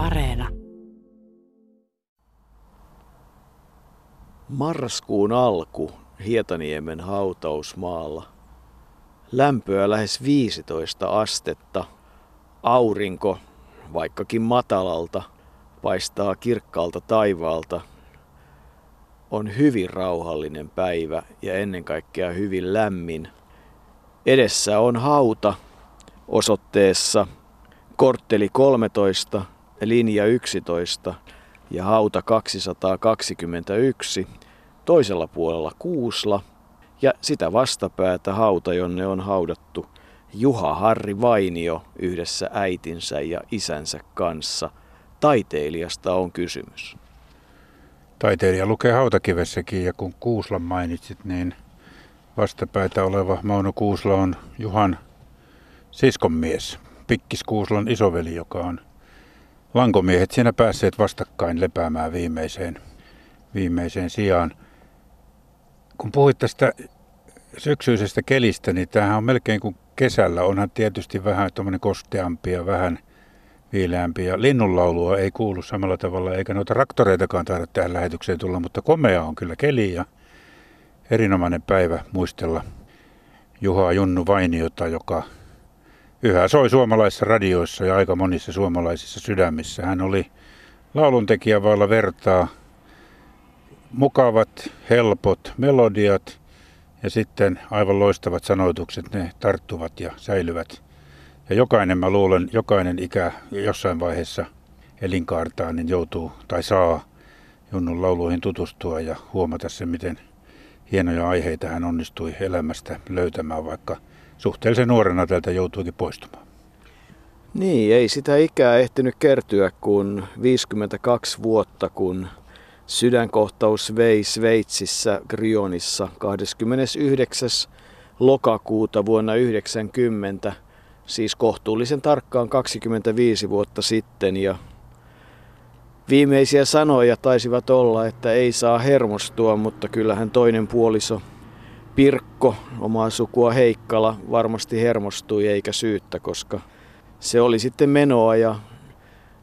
Areena. Marraskuun alku Hietaniemen hautausmaalla. Lämpöä lähes 15 astetta. Aurinko, vaikkakin matalalta, paistaa kirkkaalta taivaalta. On hyvin rauhallinen päivä ja ennen kaikkea hyvin lämmin. Edessä on hauta osoitteessa kortteli 13, linja 11 ja hauta 221. Toisella puolella Kuusla ja sitä vastapäätä hauta, jonne on haudattu Juha Harri Vainio yhdessä äitinsä ja isänsä kanssa. Taiteilijasta on kysymys. Taiteilija lukee hautakivessäkin ja kun Kuuslan mainitsit, niin vastapäätä oleva Mauno Kuusla on Juhan siskonmies, Pikkis Kuuslan isoveli, joka on lankomiehet siinä päässeet vastakkain lepäämään viimeiseen, viimeiseen sijaan. Kun puhuit tästä syksyisestä kelistä, niin tämähän on melkein kuin kesällä. Onhan tietysti vähän tuommoinen kosteampi ja vähän viileämpi. Ja linnunlaulua ei kuulu samalla tavalla, eikä noita raktoreitakaan taida tähän lähetykseen tulla, mutta komea on kyllä keli ja erinomainen päivä muistella Juha Junnu Vainiota, joka yhä soi suomalaisissa radioissa ja aika monissa suomalaisissa sydämissä. Hän oli lauluntekijä vailla vertaa, mukavat, helpot melodiat ja sitten aivan loistavat sanoitukset, ne tarttuvat ja säilyvät. Ja jokainen, mä luulen, jokainen ikä jossain vaiheessa elinkaartaan niin joutuu tai saa Junnun lauluihin tutustua ja huomata se, miten hienoja aiheita hän onnistui elämästä löytämään, vaikka suhteellisen nuorena tältä joutuikin poistumaan. Niin, ei sitä ikää ehtinyt kertyä kuin 52 vuotta, kun sydänkohtaus vei Sveitsissä Grionissa 29. lokakuuta vuonna 90, siis kohtuullisen tarkkaan 25 vuotta sitten ja Viimeisiä sanoja taisivat olla, että ei saa hermostua, mutta kyllähän toinen puoliso Pirkko, omaa sukua Heikkala, varmasti hermostui eikä syyttä, koska se oli sitten menoa ja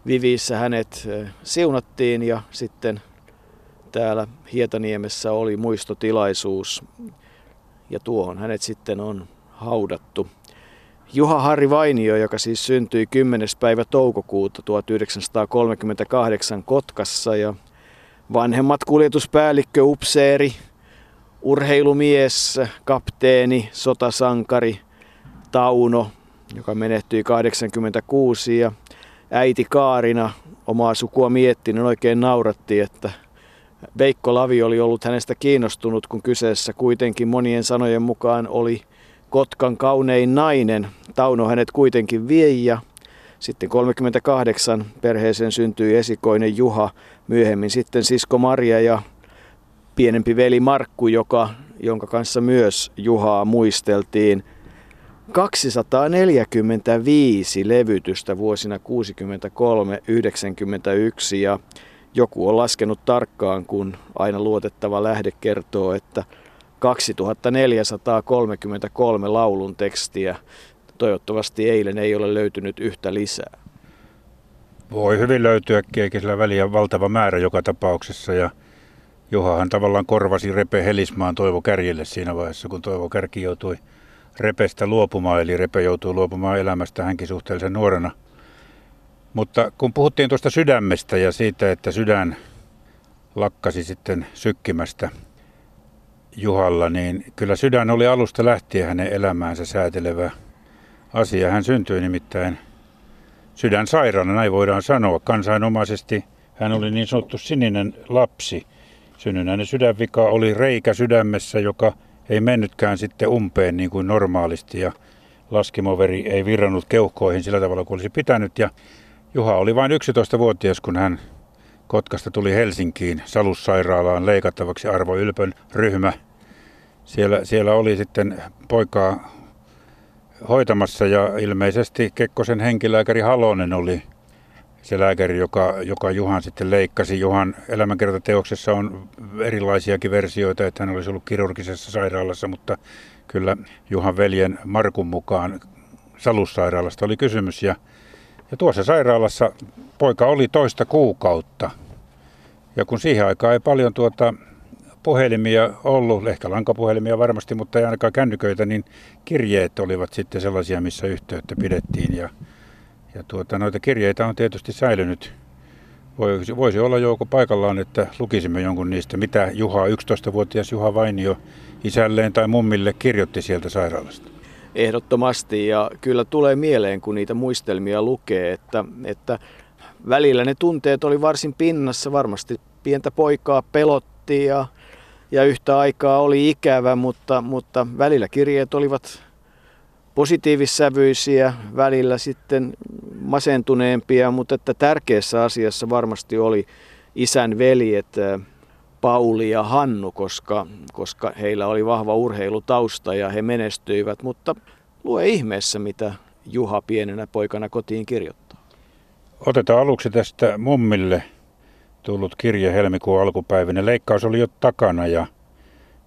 Vivissä hänet siunattiin ja sitten täällä Hietaniemessä oli muistotilaisuus ja tuohon hänet sitten on haudattu. Juha Harri Vainio, joka siis syntyi 10. päivä toukokuuta 1938 Kotkassa ja vanhemmat kuljetuspäällikkö, upseeri, urheilumies, kapteeni, sotasankari Tauno, joka menehtyi 86 ja äiti Kaarina omaa sukua mietti, niin oikein nauratti, että Veikko Lavi oli ollut hänestä kiinnostunut, kun kyseessä kuitenkin monien sanojen mukaan oli Kotkan kaunein nainen. Tauno hänet kuitenkin vie ja sitten 38 perheeseen syntyi esikoinen Juha, myöhemmin sitten sisko Maria ja pienempi veli Markku, joka, jonka kanssa myös Juhaa muisteltiin. 245 levytystä vuosina 63-91 ja joku on laskenut tarkkaan, kun aina luotettava lähde kertoo, että 2433 laulun tekstiä. Toivottavasti eilen ei ole löytynyt yhtä lisää. Voi hyvin löytyäkin, eikä väliä valtava määrä joka tapauksessa. Ja Juhahan tavallaan korvasi Repe Helismaan Toivo Kärjelle siinä vaiheessa, kun Toivo Kärki joutui Repestä luopumaan, eli Repe joutui luopumaan elämästä hänkin suhteellisen nuorena. Mutta kun puhuttiin tuosta sydämestä ja siitä, että sydän lakkasi sitten sykkimästä Juhalla, niin kyllä sydän oli alusta lähtien hänen elämäänsä säätelevä asia. Hän syntyi nimittäin sydän sairaana, näin voidaan sanoa. Kansainomaisesti hän oli niin sanottu sininen lapsi – Synnynnäinen sydänvika oli reikä sydämessä, joka ei mennytkään sitten umpeen niin kuin normaalisti ja laskimoveri ei virrannut keuhkoihin sillä tavalla kuin olisi pitänyt. Ja Juha oli vain 11-vuotias, kun hän Kotkasta tuli Helsinkiin salussairaalaan leikattavaksi Arvo Ylpön ryhmä. Siellä, siellä oli sitten poikaa hoitamassa ja ilmeisesti Kekkosen henkilääkäri Halonen oli se lääkäri, joka, joka Juhan sitten leikkasi. Juhan elämänkertateoksessa on erilaisiakin versioita, että hän olisi ollut kirurgisessa sairaalassa, mutta kyllä Juhan veljen Markun mukaan Salussairaalasta oli kysymys ja Ja tuossa sairaalassa poika oli toista kuukautta. Ja kun siihen aikaan ei paljon tuota puhelimia ollut, ehkä lankapuhelimia varmasti, mutta ei ainakaan kännyköitä, niin kirjeet olivat sitten sellaisia, missä yhteyttä pidettiin. Ja, ja tuota, noita kirjeitä on tietysti säilynyt. Voisi, voisi olla jouko paikallaan, että lukisimme jonkun niistä, mitä Juha, 11-vuotias Juha Vainio isälleen tai mummille kirjoitti sieltä sairaalasta. Ehdottomasti ja kyllä tulee mieleen, kun niitä muistelmia lukee, että, että välillä ne tunteet oli varsin pinnassa. Varmasti pientä poikaa pelotti ja, ja yhtä aikaa oli ikävä, mutta, mutta välillä kirjeet olivat positiivissävyisiä, välillä sitten masentuneempia, mutta että tärkeässä asiassa varmasti oli isän veljet Pauli ja Hannu, koska, koska heillä oli vahva urheilutausta ja he menestyivät, mutta lue ihmeessä, mitä Juha pienenä poikana kotiin kirjoittaa. Otetaan aluksi tästä mummille tullut kirje helmikuun alkupäivinä. Leikkaus oli jo takana ja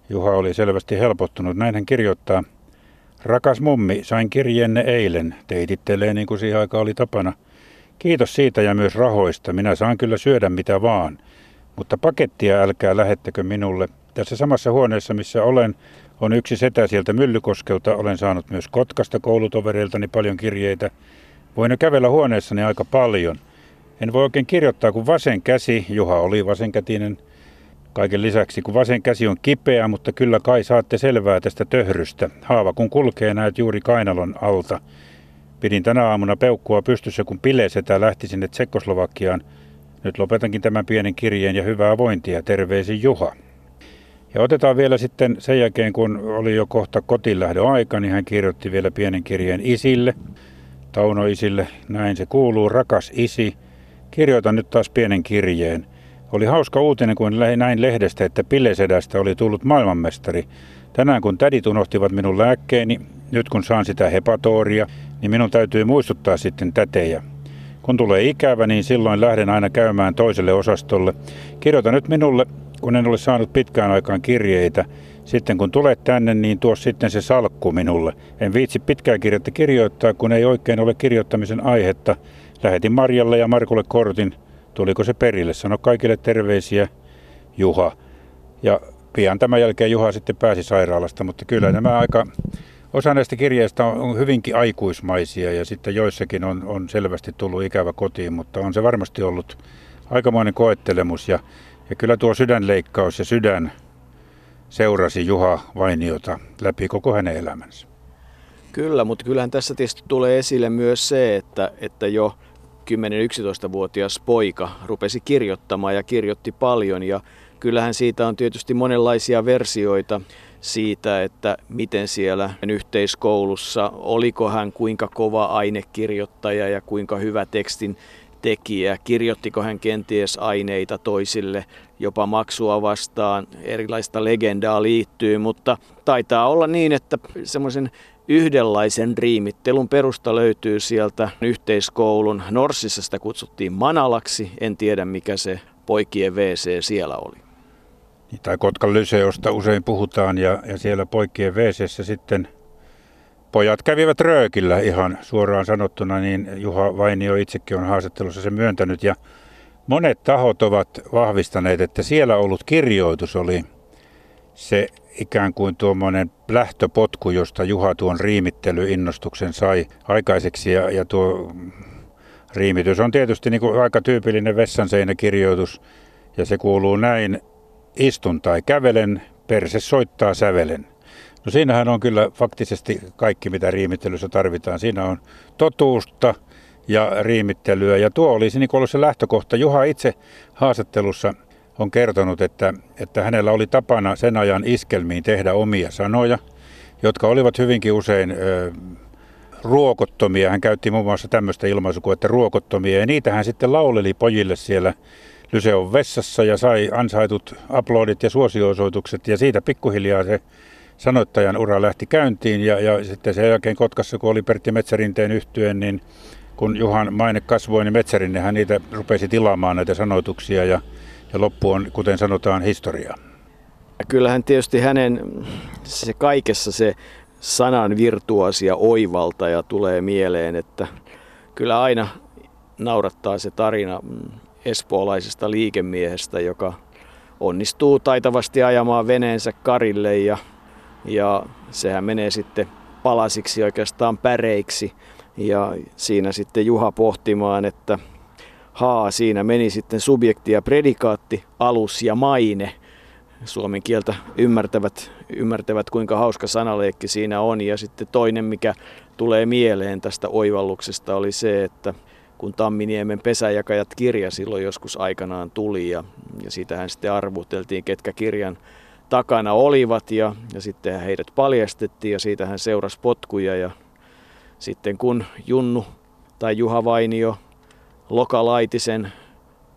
Juha oli selvästi helpottunut. Näin hän kirjoittaa. Rakas mummi, sain kirjeenne eilen. Teitittelee niin kuin siihen aikaan oli tapana. Kiitos siitä ja myös rahoista. Minä saan kyllä syödä mitä vaan. Mutta pakettia älkää lähettäkö minulle. Tässä samassa huoneessa, missä olen, on yksi setä sieltä Myllykoskelta. Olen saanut myös Kotkasta koulutovereiltani paljon kirjeitä. Voin jo kävellä huoneessani aika paljon. En voi oikein kirjoittaa, kun vasen käsi, Juha oli vasenkätinen, Kaiken lisäksi, kun vasen käsi on kipeä, mutta kyllä kai saatte selvää tästä töhrystä. Haava kun kulkee, näet juuri kainalon alta. Pidin tänä aamuna peukkua pystyssä, kun Pilesetä lähti sinne Tsekkoslovakiaan. Nyt lopetankin tämän pienen kirjeen ja hyvää vointia. Terveisin Juha. Ja otetaan vielä sitten sen jälkeen, kun oli jo kohta kotilähdön aika, niin hän kirjoitti vielä pienen kirjeen isille. Tauno isille, näin se kuuluu, rakas isi. Kirjoitan nyt taas pienen kirjeen. Oli hauska uutinen, kun näin lehdestä, että Pillesedästä oli tullut maailmanmestari. Tänään kun tädit unohtivat minun lääkkeeni, nyt kun saan sitä hepatooria, niin minun täytyy muistuttaa sitten tätejä. Kun tulee ikävä, niin silloin lähden aina käymään toiselle osastolle. Kirjoita nyt minulle, kun en ole saanut pitkään aikaan kirjeitä. Sitten kun tulet tänne, niin tuo sitten se salkku minulle. En viitsi pitkää kirjoittaa, kun ei oikein ole kirjoittamisen aihetta. Lähetin Marjalle ja Markulle kortin. Tuliko se perille? Sano kaikille terveisiä, Juha. Ja pian tämän jälkeen Juha sitten pääsi sairaalasta, mutta kyllä mm. nämä aika, osa näistä kirjeistä on hyvinkin aikuismaisia ja sitten joissakin on, on selvästi tullut ikävä kotiin, mutta on se varmasti ollut aikamoinen koettelemus ja, ja kyllä tuo sydänleikkaus ja sydän seurasi Juha Vainiota läpi koko hänen elämänsä. Kyllä, mutta kyllähän tässä tietysti tulee esille myös se, että, että jo 10-11-vuotias poika rupesi kirjoittamaan ja kirjoitti paljon. Ja kyllähän siitä on tietysti monenlaisia versioita siitä, että miten siellä yhteiskoulussa, oliko hän kuinka kova ainekirjoittaja ja kuinka hyvä tekstin tekijä, kirjoittiko hän kenties aineita toisille, jopa maksua vastaan, erilaista legendaa liittyy, mutta taitaa olla niin, että semmoisen yhdenlaisen riimittelun perusta löytyy sieltä yhteiskoulun. Norsissa sitä kutsuttiin Manalaksi, en tiedä mikä se poikien WC siellä oli. Niin, tai Kotkan Lyseosta usein puhutaan ja, ja siellä poikien wc sitten pojat kävivät röökillä ihan suoraan sanottuna, niin Juha Vainio itsekin on haastattelussa se myöntänyt ja monet tahot ovat vahvistaneet, että siellä ollut kirjoitus oli se ikään kuin tuommoinen lähtöpotku, josta Juha tuon riimittelyinnostuksen sai aikaiseksi. Ja, ja tuo riimitys on tietysti niin kuin aika tyypillinen vessanseinäkirjoitus ja se kuuluu näin, istun tai kävelen, perse soittaa sävelen. No siinähän on kyllä faktisesti kaikki, mitä riimittelyssä tarvitaan. Siinä on totuusta ja riimittelyä ja tuo olisi niin ollut se lähtökohta. Juha itse haastattelussa on kertonut, että, että hänellä oli tapana sen ajan iskelmiin tehdä omia sanoja, jotka olivat hyvinkin usein ö, ruokottomia. Hän käytti muun muassa tämmöistä ilmaisua, että ruokottomia, ja niitä hän sitten lauleli pojille siellä Lyseon vessassa ja sai ansaitut aplodit ja suosioosoitukset, ja siitä pikkuhiljaa se sanoittajan ura lähti käyntiin, ja, ja sitten sen jälkeen Kotkassa, kun oli Pertti Metsärinteen yhtyen, niin kun Juhan maine kasvoi, niin Metsärinne hän niitä rupesi tilaamaan näitä sanoituksia, ja ja loppu on, kuten sanotaan, historia. Kyllähän tietysti hänen se kaikessa se sanan virtuosia oivaltaja tulee mieleen, että kyllä aina naurattaa se tarina mm, espoolaisesta liikemiehestä, joka onnistuu taitavasti ajamaan veneensä karille ja, ja sehän menee sitten palasiksi oikeastaan päreiksi. Ja siinä sitten Juha pohtimaan, että haa, siinä meni sitten subjekti ja predikaatti, alus ja maine. Suomen kieltä ymmärtävät, ymmärtävät, kuinka hauska sanaleikki siinä on. Ja sitten toinen, mikä tulee mieleen tästä oivalluksesta, oli se, että kun Tamminiemen pesäjakajat kirja silloin joskus aikanaan tuli ja, ja siitähän sitten arvuteltiin, ketkä kirjan takana olivat ja, ja sitten heidät paljastettiin ja siitähän seurasi potkuja ja sitten kun Junnu tai Juha Vainio Lokalaitisen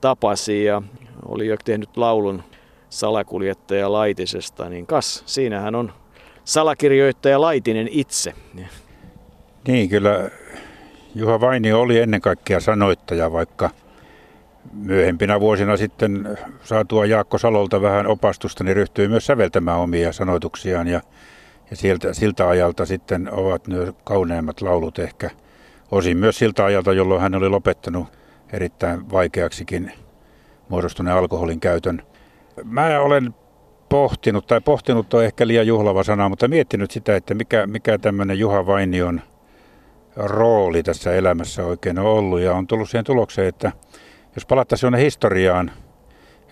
tapasi ja oli jo tehnyt laulun salakuljettaja Laitisesta, niin kas, siinähän on salakirjoittaja Laitinen itse. Niin, kyllä Juha Vainio oli ennen kaikkea sanoittaja, vaikka myöhempinä vuosina sitten saatua Jaakko Salolta vähän opastusta, niin ryhtyi myös säveltämään omia sanoituksiaan ja, ja sieltä, siltä ajalta sitten ovat myös kauneimmat laulut ehkä. Osin myös siltä ajalta, jolloin hän oli lopettanut erittäin vaikeaksikin muodostuneen alkoholin käytön. Mä olen pohtinut, tai pohtinut on ehkä liian juhlava sana, mutta miettinyt sitä, että mikä, mikä tämmöinen Juha Vainion rooli tässä elämässä oikein on ollut. Ja on tullut siihen tulokseen, että jos palattaisiin jonne historiaan,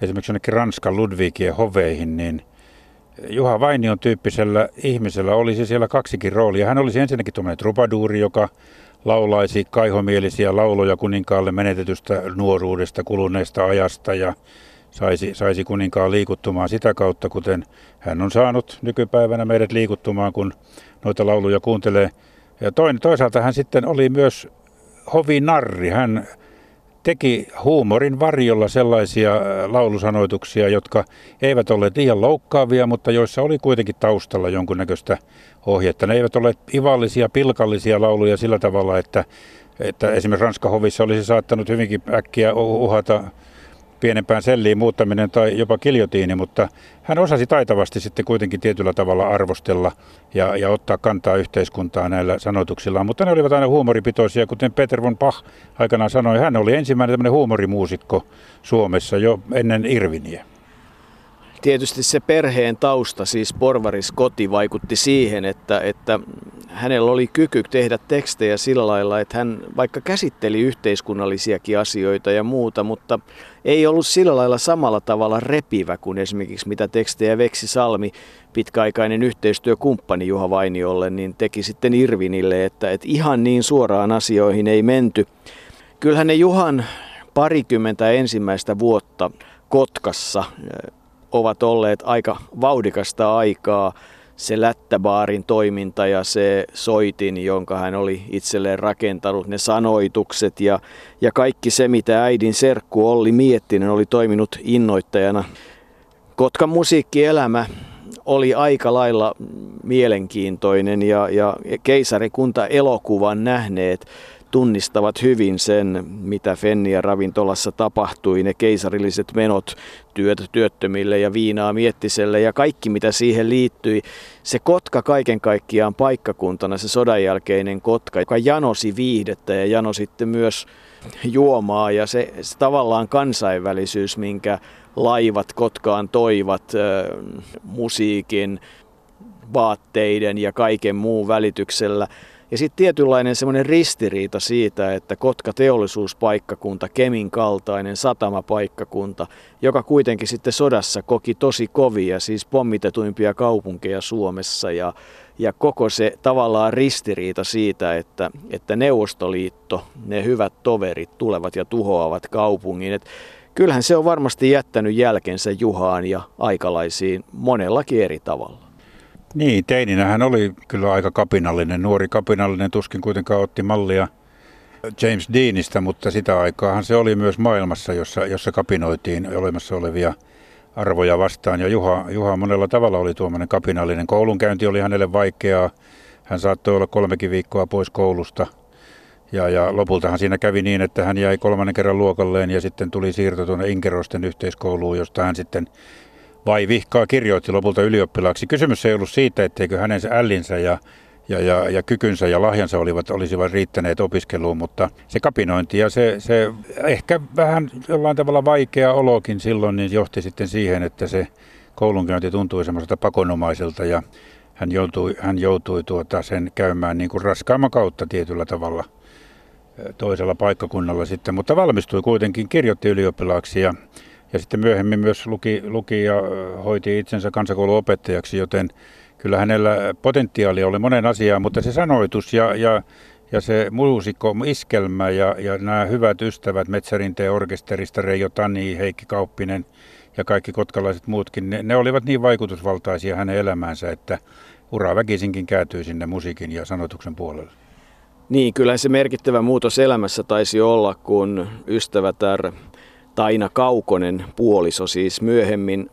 esimerkiksi jonnekin Ranskan Ludwigien hoveihin, niin Juha Vainion tyyppisellä ihmisellä olisi siellä kaksikin roolia. Hän olisi ensinnäkin tuommoinen trubaduuri, joka laulaisi kaihomielisiä lauloja kuninkaalle menetetystä nuoruudesta, kuluneesta ajasta ja saisi, saisi kuninkaan liikuttumaan sitä kautta, kuten hän on saanut nykypäivänä meidät liikuttumaan, kun noita lauluja kuuntelee. Ja toinen, toisaalta hän sitten oli myös hovinarri. Hän teki huumorin varjolla sellaisia laulusanoituksia, jotka eivät olleet liian loukkaavia, mutta joissa oli kuitenkin taustalla jonkunnäköistä ohjetta. Ne eivät ole ivallisia, pilkallisia lauluja sillä tavalla, että, että esimerkiksi Ranskan hovissa olisi saattanut hyvinkin äkkiä uhata pienempään selliin muuttaminen tai jopa kiljotiini, mutta hän osasi taitavasti sitten kuitenkin tietyllä tavalla arvostella ja, ja ottaa kantaa yhteiskuntaa näillä sanotuksillaan. Mutta ne olivat aina huumoripitoisia, kuten Peter von Bach aikanaan sanoi. Hän oli ensimmäinen tämmöinen huumorimuusikko Suomessa jo ennen Irviniä. Tietysti se perheen tausta, siis Porvaris koti, vaikutti siihen, että, että hänellä oli kyky tehdä tekstejä sillä lailla, että hän vaikka käsitteli yhteiskunnallisiakin asioita ja muuta, mutta ei ollut sillä lailla samalla tavalla repivä kuin esimerkiksi mitä tekstejä Veksi Salmi, pitkäaikainen yhteistyökumppani Juha Vainiolle, niin teki sitten Irvinille, että, että ihan niin suoraan asioihin ei menty. Kyllähän ne Juhan parikymmentä ensimmäistä vuotta Kotkassa ovat olleet aika vauhdikasta aikaa. Se lättäbaarin toiminta ja se soitin, jonka hän oli itselleen rakentanut, ne sanoitukset ja, ja kaikki se, mitä äidin serkku Olli Miettinen oli toiminut innoittajana. Kotkan musiikkielämä oli aika lailla mielenkiintoinen ja, ja keisarikunta elokuvan nähneet tunnistavat hyvin sen, mitä Fenniä ravintolassa tapahtui, ne keisarilliset menot työtä työttömille ja viinaa miettiselle ja kaikki mitä siihen liittyi. Se Kotka kaiken kaikkiaan paikkakuntana, se sodan jälkeinen Kotka, joka janosi viihdettä ja jano sitten myös juomaa ja se, se tavallaan kansainvälisyys, minkä laivat Kotkaan toivat äh, musiikin, vaatteiden ja kaiken muun välityksellä – ja sitten tietynlainen semmoinen ristiriita siitä, että Kotka teollisuuspaikkakunta, Kemin kaltainen satamapaikkakunta, joka kuitenkin sitten sodassa koki tosi kovia, siis pommitetuimpia kaupunkeja Suomessa ja, ja koko se tavallaan ristiriita siitä, että, että Neuvostoliitto, ne hyvät toverit tulevat ja tuhoavat kaupungin. Et kyllähän se on varmasti jättänyt jälkensä Juhaan ja aikalaisiin monellakin eri tavalla. Niin, teininä hän oli kyllä aika kapinallinen, nuori kapinallinen, tuskin kuitenkaan otti mallia James Deanista, mutta sitä aikaahan se oli myös maailmassa, jossa, jossa kapinoitiin olemassa olevia arvoja vastaan. Ja Juha, Juha monella tavalla oli tuommoinen kapinallinen. Koulunkäynti oli hänelle vaikeaa. Hän saattoi olla kolmekin viikkoa pois koulusta. Ja, ja lopultahan siinä kävi niin, että hän jäi kolmannen kerran luokalleen ja sitten tuli siirto tuonne Inkerosten yhteiskouluun, josta hän sitten vai vihkaa kirjoitti lopulta ylioppilaaksi. Kysymys ei ollut siitä, etteikö hänen ällinsä ja, ja, ja, ja kykynsä ja lahjansa olivat, olisivat riittäneet opiskeluun, mutta se kapinointi ja se, se ehkä vähän jollain tavalla vaikea olokin silloin niin johti sitten siihen, että se koulunkäynti tuntui semmoiselta pakonomaiselta ja hän joutui, hän joutui tuota sen käymään niin kuin raskaamman kautta tietyllä tavalla toisella paikkakunnalla sitten, mutta valmistui kuitenkin, kirjoitti ylioppilaaksi ja, ja sitten myöhemmin myös luki, luki ja hoiti itsensä kansakouluopettajaksi, joten kyllä hänellä potentiaalia oli monen asiaan, mutta se sanoitus ja, ja, ja se muusikko, iskelmä ja, ja nämä hyvät ystävät Metsärinteen orkesterista, Reijo Tani, Heikki Kauppinen ja kaikki kotkalaiset muutkin, ne, ne olivat niin vaikutusvaltaisia hänen elämäänsä, että ura väkisinkin kääntyi sinne musiikin ja sanotuksen puolelle. Niin, kyllä se merkittävä muutos elämässä taisi olla, kun ystävätär Taina Kaukonen puoliso siis myöhemmin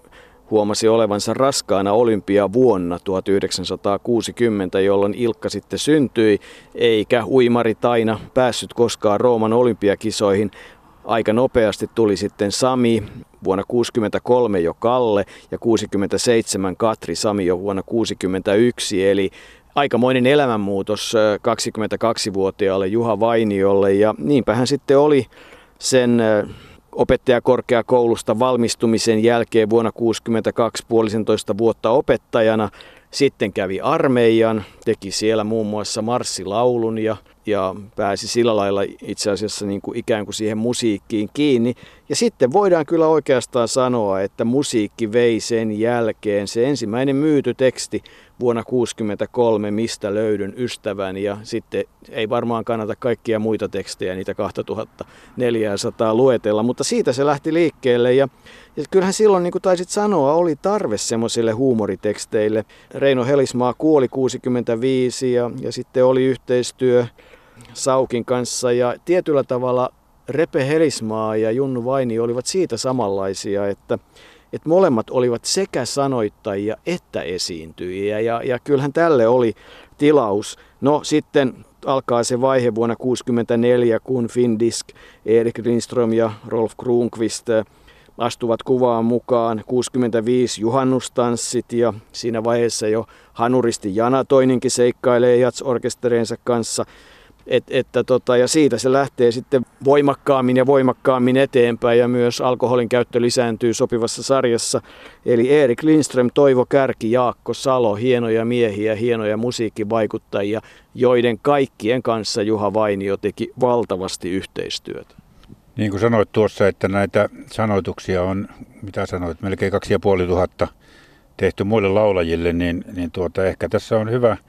huomasi olevansa raskaana olympia vuonna 1960, jolloin Ilkka sitten syntyi, eikä uimari Taina päässyt koskaan Rooman olympiakisoihin. Aika nopeasti tuli sitten Sami, vuonna 63 jo Kalle ja 67 Katri Sami jo vuonna 61, eli aikamoinen elämänmuutos 22-vuotiaalle Juha Vainiolle ja niinpä hän sitten oli sen opettajakorkeakoulusta valmistumisen jälkeen vuonna 62 puolisentoista vuotta opettajana. Sitten kävi armeijan, teki siellä muun muassa marssilaulun ja, ja pääsi sillä lailla itse asiassa niin kuin ikään kuin siihen musiikkiin kiinni. Ja sitten voidaan kyllä oikeastaan sanoa, että musiikki vei sen jälkeen. Se ensimmäinen myyty teksti vuonna 1963, mistä löydyn ystävän ja sitten ei varmaan kannata kaikkia muita tekstejä, niitä 2400 luetella, mutta siitä se lähti liikkeelle ja, ja kyllähän silloin, niin kuin taisit sanoa, oli tarve semmoisille huumoriteksteille. Reino Helismaa kuoli 65 ja, ja sitten oli yhteistyö Saukin kanssa ja tietyllä tavalla Repe Helismaa ja Junnu Vaini olivat siitä samanlaisia, että että molemmat olivat sekä sanoittajia että esiintyjiä ja, ja kyllähän tälle oli tilaus. No sitten alkaa se vaihe vuonna 1964, kun Findisk, Erik Lindström ja Rolf Kruunqvist äh, astuvat kuvaan mukaan. 65 juhannustanssit ja siinä vaiheessa jo Hanuristi Jana toinenkin seikkailee jatsorkestereensa kanssa. Et, että tota, ja siitä se lähtee sitten voimakkaammin ja voimakkaammin eteenpäin ja myös alkoholin käyttö lisääntyy sopivassa sarjassa. Eli Erik Lindström, Toivo Kärki, Jaakko Salo, hienoja miehiä, hienoja musiikkivaikuttajia, joiden kaikkien kanssa Juha Vainio teki valtavasti yhteistyötä. Niin kuin sanoit tuossa, että näitä sanoituksia on, mitä sanoit, melkein kaksi ja puoli tuhatta tehty muille laulajille, niin, niin tuota, ehkä tässä on hyvä –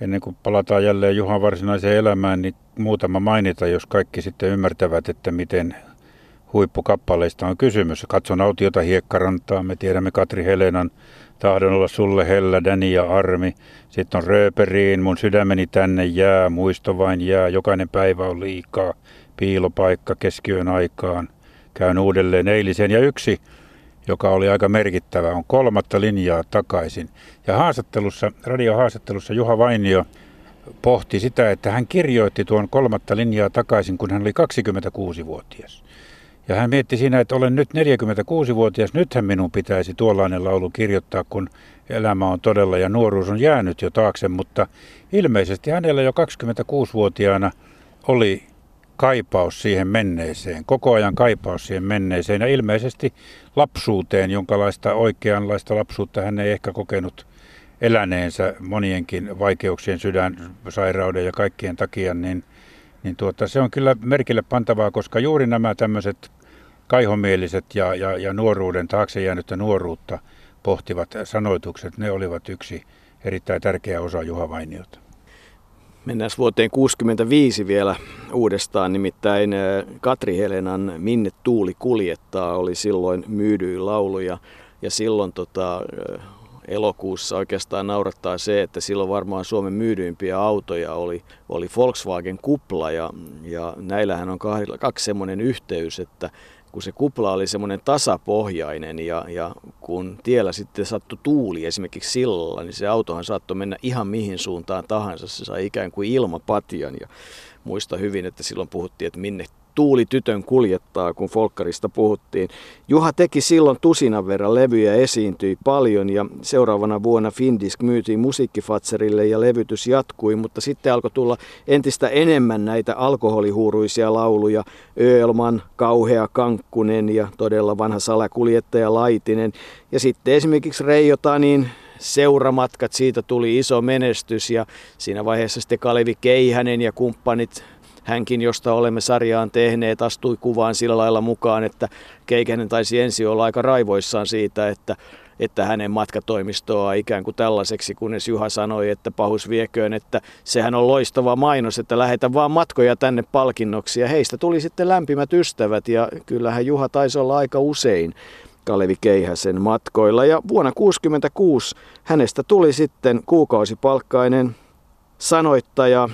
ennen kuin palataan jälleen Juhan varsinaiseen elämään, niin muutama mainita, jos kaikki sitten ymmärtävät, että miten huippukappaleista on kysymys. Katson autiota hiekkarantaa, me tiedämme Katri Helenan, tahdon olla sulle hellä, Dani ja Armi. Sitten on Rööperiin, mun sydämeni tänne jää, muisto vain jää, jokainen päivä on liikaa, piilopaikka keskiön aikaan. Käyn uudelleen eilisen ja yksi joka oli aika merkittävä, on kolmatta linjaa takaisin. Ja haastattelussa, radiohaastattelussa Juha Vainio pohti sitä, että hän kirjoitti tuon kolmatta linjaa takaisin, kun hän oli 26-vuotias. Ja hän mietti siinä, että olen nyt 46-vuotias, nythän minun pitäisi tuollainen laulu kirjoittaa, kun elämä on todella ja nuoruus on jäänyt jo taakse, mutta ilmeisesti hänellä jo 26-vuotiaana oli kaipaus siihen menneeseen, koko ajan kaipaus siihen menneeseen ja ilmeisesti lapsuuteen, jonkalaista oikeanlaista lapsuutta hän ei ehkä kokenut eläneensä monienkin vaikeuksien, sydänsairauden ja kaikkien takia, niin, niin tuota, se on kyllä merkille pantavaa, koska juuri nämä tämmöiset kaihomieliset ja, ja, ja nuoruuden, taakse jäänyttä nuoruutta pohtivat sanoitukset, ne olivat yksi erittäin tärkeä osa Juha Vainiota. Mennään vuoteen 65 vielä uudestaan, nimittäin äh, Katri Helenan Minne tuuli kuljettaa oli silloin myydyin laulu ja, ja silloin tota, äh, elokuussa oikeastaan naurattaa se, että silloin varmaan Suomen myydyimpiä autoja oli, oli Volkswagen Kupla ja, ja näillähän on kaksi semmoinen yhteys, että kun se kupla oli semmoinen tasapohjainen ja, ja kun tiellä sitten sattui tuuli esimerkiksi sillalla, niin se autohan saattoi mennä ihan mihin suuntaan tahansa. Se sai ikään kuin ilmapatjan ja muista hyvin, että silloin puhuttiin, että minne Tuuli tytön kuljettaa, kun folkkarista puhuttiin. Juha teki silloin tusinan verran levyjä, esiintyi paljon ja seuraavana vuonna Findisk myytiin musiikkifatserille ja levytys jatkui, mutta sitten alkoi tulla entistä enemmän näitä alkoholihuuruisia lauluja. Öelman, Kauhea Kankkunen ja todella vanha salakuljettaja Laitinen. Ja sitten esimerkiksi Reijo Tanin seuramatkat, siitä tuli iso menestys ja siinä vaiheessa sitten Kalevi Keihänen ja kumppanit hänkin, josta olemme sarjaan tehneet, astui kuvaan sillä lailla mukaan, että Keikänen taisi ensi olla aika raivoissaan siitä, että, että hänen matkatoimistoa ikään kuin tällaiseksi, kunnes Juha sanoi, että pahus vieköön, että sehän on loistava mainos, että lähetä vaan matkoja tänne palkinnoksi. Ja heistä tuli sitten lämpimät ystävät ja kyllähän Juha taisi olla aika usein Kalevi Keihäsen matkoilla. Ja vuonna 1966 hänestä tuli sitten kuukausipalkkainen sanoittaja,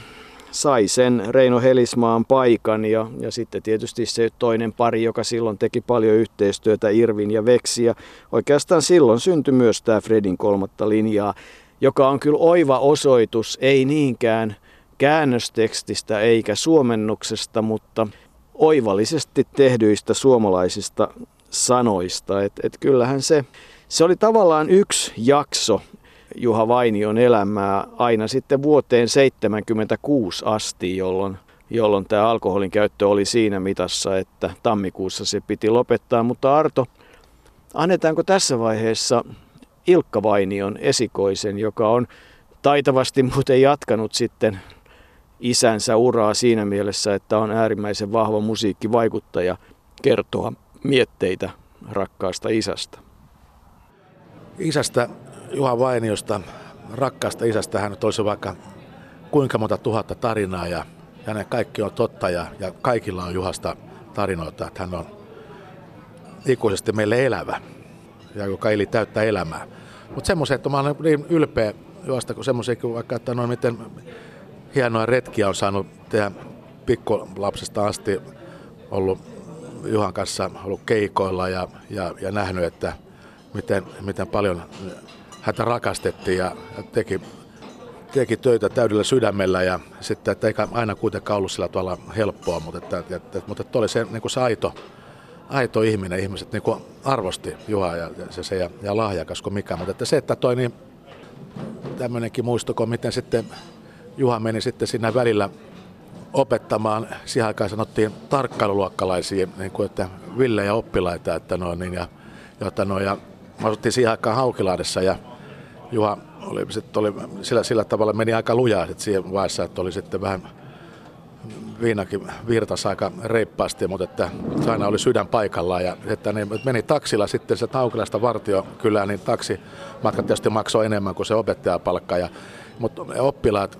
sai sen Reino Helismaan paikan ja, ja sitten tietysti se toinen pari, joka silloin teki paljon yhteistyötä, Irvin ja Veksi. Ja oikeastaan silloin syntyi myös tämä Fredin kolmatta linjaa, joka on kyllä oiva osoitus, ei niinkään käännöstekstistä eikä suomennuksesta, mutta oivallisesti tehdyistä suomalaisista sanoista. Et, et kyllähän se, se oli tavallaan yksi jakso Juha Vainion elämää aina sitten vuoteen 76 asti, jolloin, jolloin tämä alkoholin käyttö oli siinä mitassa, että tammikuussa se piti lopettaa. Mutta Arto, annetaanko tässä vaiheessa Ilkka Vainion esikoisen, joka on taitavasti muuten jatkanut sitten isänsä uraa siinä mielessä, että on äärimmäisen vahva musiikkivaikuttaja kertoa mietteitä rakkaasta isästä. Isästä Juha Vainiosta, rakkaasta isästä, hän olisi vaikka kuinka monta tuhatta tarinaa ja hänen kaikki on totta ja, ja kaikilla on Juhasta tarinoita, että hän on ikuisesti meille elävä ja joka eli täyttää elämää. Mutta semmoisen, että mä olen niin ylpeä Juhasta, kun semmoisia vaikka, että noin miten hienoja retkiä on saanut tehdä pikkulapsesta asti ollut Juhan kanssa ollut keikoilla ja, ja, ja nähnyt, että miten, miten paljon häntä rakastettiin ja teki, teki töitä täydellä sydämellä ja sitten, että eikä aina kuitenkaan ollut sillä tavalla helppoa, mutta, että, että, että, mutta että oli se, niin kuin se aito, aito ihminen, ihmiset niin kuin arvosti Juha ja, se, se ja, ja lahjakas kuin mikä, mutta että se, että toi niin tämmöinenkin muistoko, miten sitten Juha meni sitten siinä välillä opettamaan, siihen aikaan sanottiin tarkkailuluokkalaisia, niin kuin, että villejä oppilaita, että no, niin, ja, jota, no, ja mä asuttiin siihen aikaan Haukilahdessa ja Juha oli, sit oli, sillä, sillä tavalla meni aika lujaa sit siihen vaiheessa, että oli sitten vähän viinakin virtas aika reippaasti, mutta että aina oli sydän paikallaan ja että ne meni taksilla sitten se Haukilasta vartio kylään, niin taksimatkat tietysti maksoi enemmän kuin se opettajapalkka. Ja, mutta oppilaat,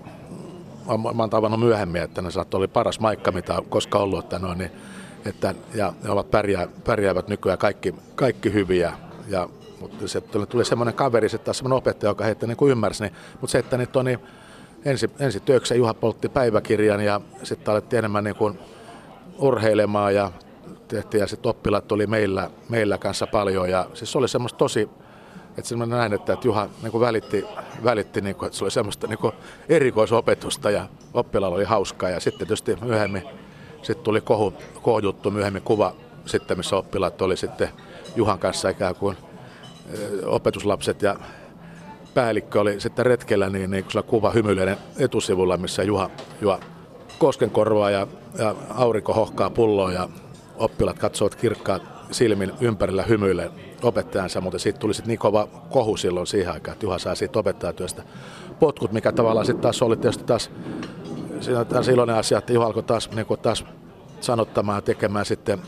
mä oon tavannut myöhemmin, että ne saattoi oli paras maikka, mitä on koskaan ollut, että, no, niin, että ja ne ovat pärjää, pärjäävät nykyään kaikki, kaikki hyviä ja mutta se tuli, tuli semmoinen kaveri, sitten taas semmoinen opettaja, joka heitä niin ymmärsi. Niin, mutta se, että niin, ensi, ensi työksä Juha poltti päiväkirjan ja sitten alettiin enemmän niin kuin urheilemaan ja tehtiin ja sitten oppilaat tuli meillä, meillä kanssa paljon ja siis se oli semmoista tosi, että semmoinen näin, että, että Juha niin kuin välitti, välitti niin kuin, että se oli semmoista niin kuin erikoisopetusta ja oppilaalla oli hauskaa ja sitten tietysti myöhemmin sitten tuli kohu, kohjuttu myöhemmin kuva sitten, missä oppilaat oli sitten Juhan kanssa ikään kuin opetuslapset ja päällikkö oli sitten retkellä, niin, niin kuva hymyilyinen etusivulla, missä Juha, Juha koskenkorvaa ja, ja aurinko hohkaa pulloa ja oppilaat katsovat kirkkaat silmin ympärillä hymyille opettajansa, mutta siitä tuli sitten niin kova kohu silloin siihen aikaan, että Juha saa siitä opettajatyöstä potkut, mikä tavallaan sitten taas oli tietysti taas, siinä taas iloinen asia, että Juha alkoi taas, niin taas sanottamaan ja tekemään sitten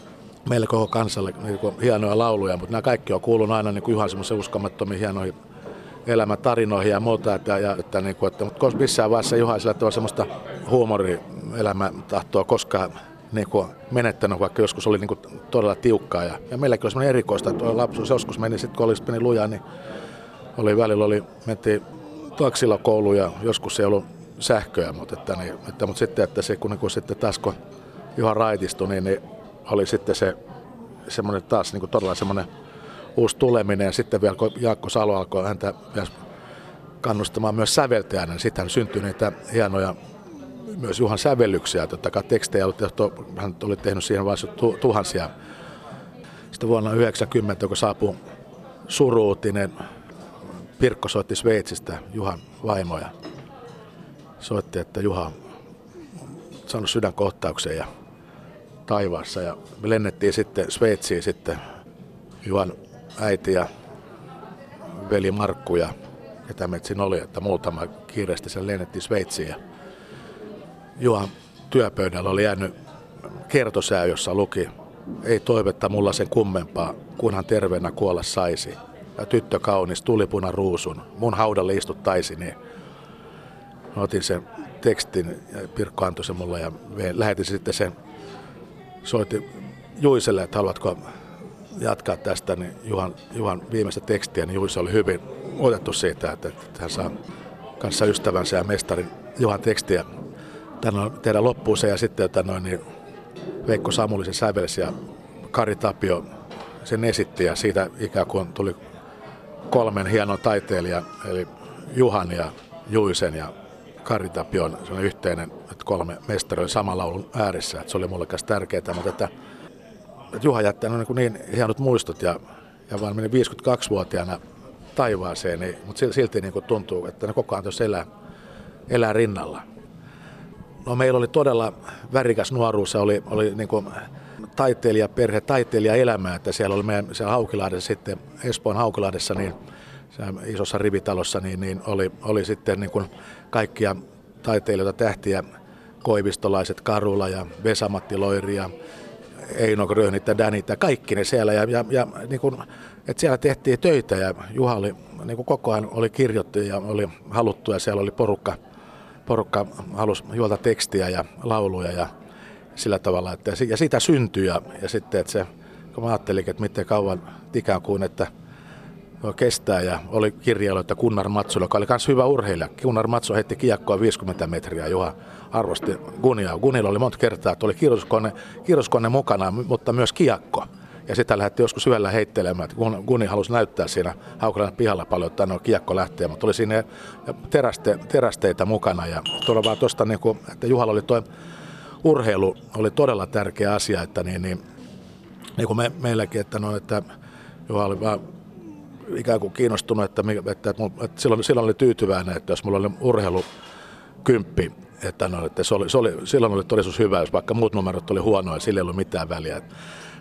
meille koko kansalle niin kuin hienoja lauluja, mutta nämä kaikki on kuulunut aina niin kuin Juhan semmoisen uskomattomiin hienoihin elämätarinoihin ja muuta, että, ja, että, niin kuin, että mutta missään vaiheessa Juha sillä semmoista huumorielämäntahtoa koskaan niin kuin menettänyt, vaikka joskus oli niin kuin todella tiukkaa. Ja, ja meilläkin oli semmoinen erikoista, että lapsuus joskus meni, sitten kun olisi meni lujaa, niin oli välillä oli, mentiin taksilla kouluun ja joskus ei ollut sähköä, mutta, että, niin, että, mutta sitten, että se kun, niin kun sitten taas kun Juha raitistui, niin, niin oli sitten se semmoinen taas niin kuin todella semmoinen uusi tuleminen ja sitten vielä kun Jaakko Salo alkoi häntä kannustamaan myös säveltäjänä, niin sitten syntyi niitä hienoja myös Juhan sävellyksiä, totta kai tekstejä oli tehty, hän oli tehnyt siihen vaiheessa tuhansia. Sitten vuonna 1990, kun saapui suruutinen, Pirkko soitti Sveitsistä Juhan vaimoja. Soitti, että Juha on saanut sydänkohtauksen ja taivaassa. Ja me lennettiin sitten Sveitsiin sitten Juhan äiti ja veli Markku ja ketä me siinä oli, että muutama kiireesti sen lennettiin Sveitsiin. Ja Juhan työpöydällä oli jäänyt kertosää, jossa luki, ei toivetta mulla sen kummempaa, kunhan terveenä kuolla saisi. Ja tyttö kaunis, tulipuna ruusun, mun haudalle istuttaisi, niin otin sen tekstin ja Pirkko antoi sen mulle ja lähetin sitten sen, soitin Juiselle, että haluatko jatkaa tästä, niin Juhan, Juhan viimeistä tekstiä, niin Juise oli hyvin otettu siitä, että, että hän saa kanssa ystävänsä ja mestarin Juhan tekstiä. Tänne tehdä loppuun se ja sitten että noin, niin Veikko Samulisen sävelsi ja Kari Tapio sen esitti ja siitä ikään kuin tuli kolmen hienon taiteilijan, eli Juhan ja Juisen ja Kari Tapion yhteinen, että kolme mestari oli saman laulun ääressä, että se oli mulle tärkeää, mutta että, että Juha jätti niin, niin hienot muistot ja, ja vaan meni 52-vuotiaana taivaaseen, niin, mutta silti niin kuin tuntuu, että ne koko ajan tuossa elää, elää rinnalla. No meillä oli todella värikäs nuoruus, oli, oli niin kuin taiteilijaperhe, taiteilijaelämää, että siellä oli meidän siellä Haukilahdessa sitten, Espoon Haukilahdessa, niin isossa rivitalossa, niin, niin oli, oli sitten niin kuin kaikkia taiteilijoita, tähtiä, koivistolaiset Karula ja Vesamatti Loiri ja Eino Grönit ja Danit ja kaikki ne siellä. Ja, ja, ja niin kuin, että siellä tehtiin töitä ja Juha oli, niin kuin koko ajan oli kirjoittaja ja oli haluttu ja siellä oli porukka, porukka halusi juolta tekstiä ja lauluja ja sillä tavalla. Että, ja sitä syntyi ja, ja sitten, että se, kun mä ajattelin, että miten kauan ikään kuin, että kestää ja oli kirjailu, että Kunnar Matsu, joka oli myös hyvä urheilija. Kunnar Matsu heitti kiekkoa 50 metriä, Juha arvosti Gunia. Gunilla oli monta kertaa, että oli kirjoituskone, kirjoituskone mukana, mutta myös kiekko. Ja sitä lähti joskus yöllä heittelemään, että Guni halusi näyttää siinä Haukalan pihalla paljon, että no kiekko lähtee, mutta oli siinä teräste, terästeitä mukana. Ja tuolla vaan tuosta, niin kuin, että Juhalla oli tuo urheilu oli todella tärkeä asia, että niin, niin, niin kuin me, meilläkin, että, no, että Juha oli vaan ikään kuin kiinnostunut, että, että, että, että silloin, silloin oli tyytyväinen, että jos mulla oli urheilu kymppi, että, no, että se oli, se oli, silloin oli todellisuus hyvä, jos vaikka muut numerot oli huonoja, sillä ei ollut mitään väliä.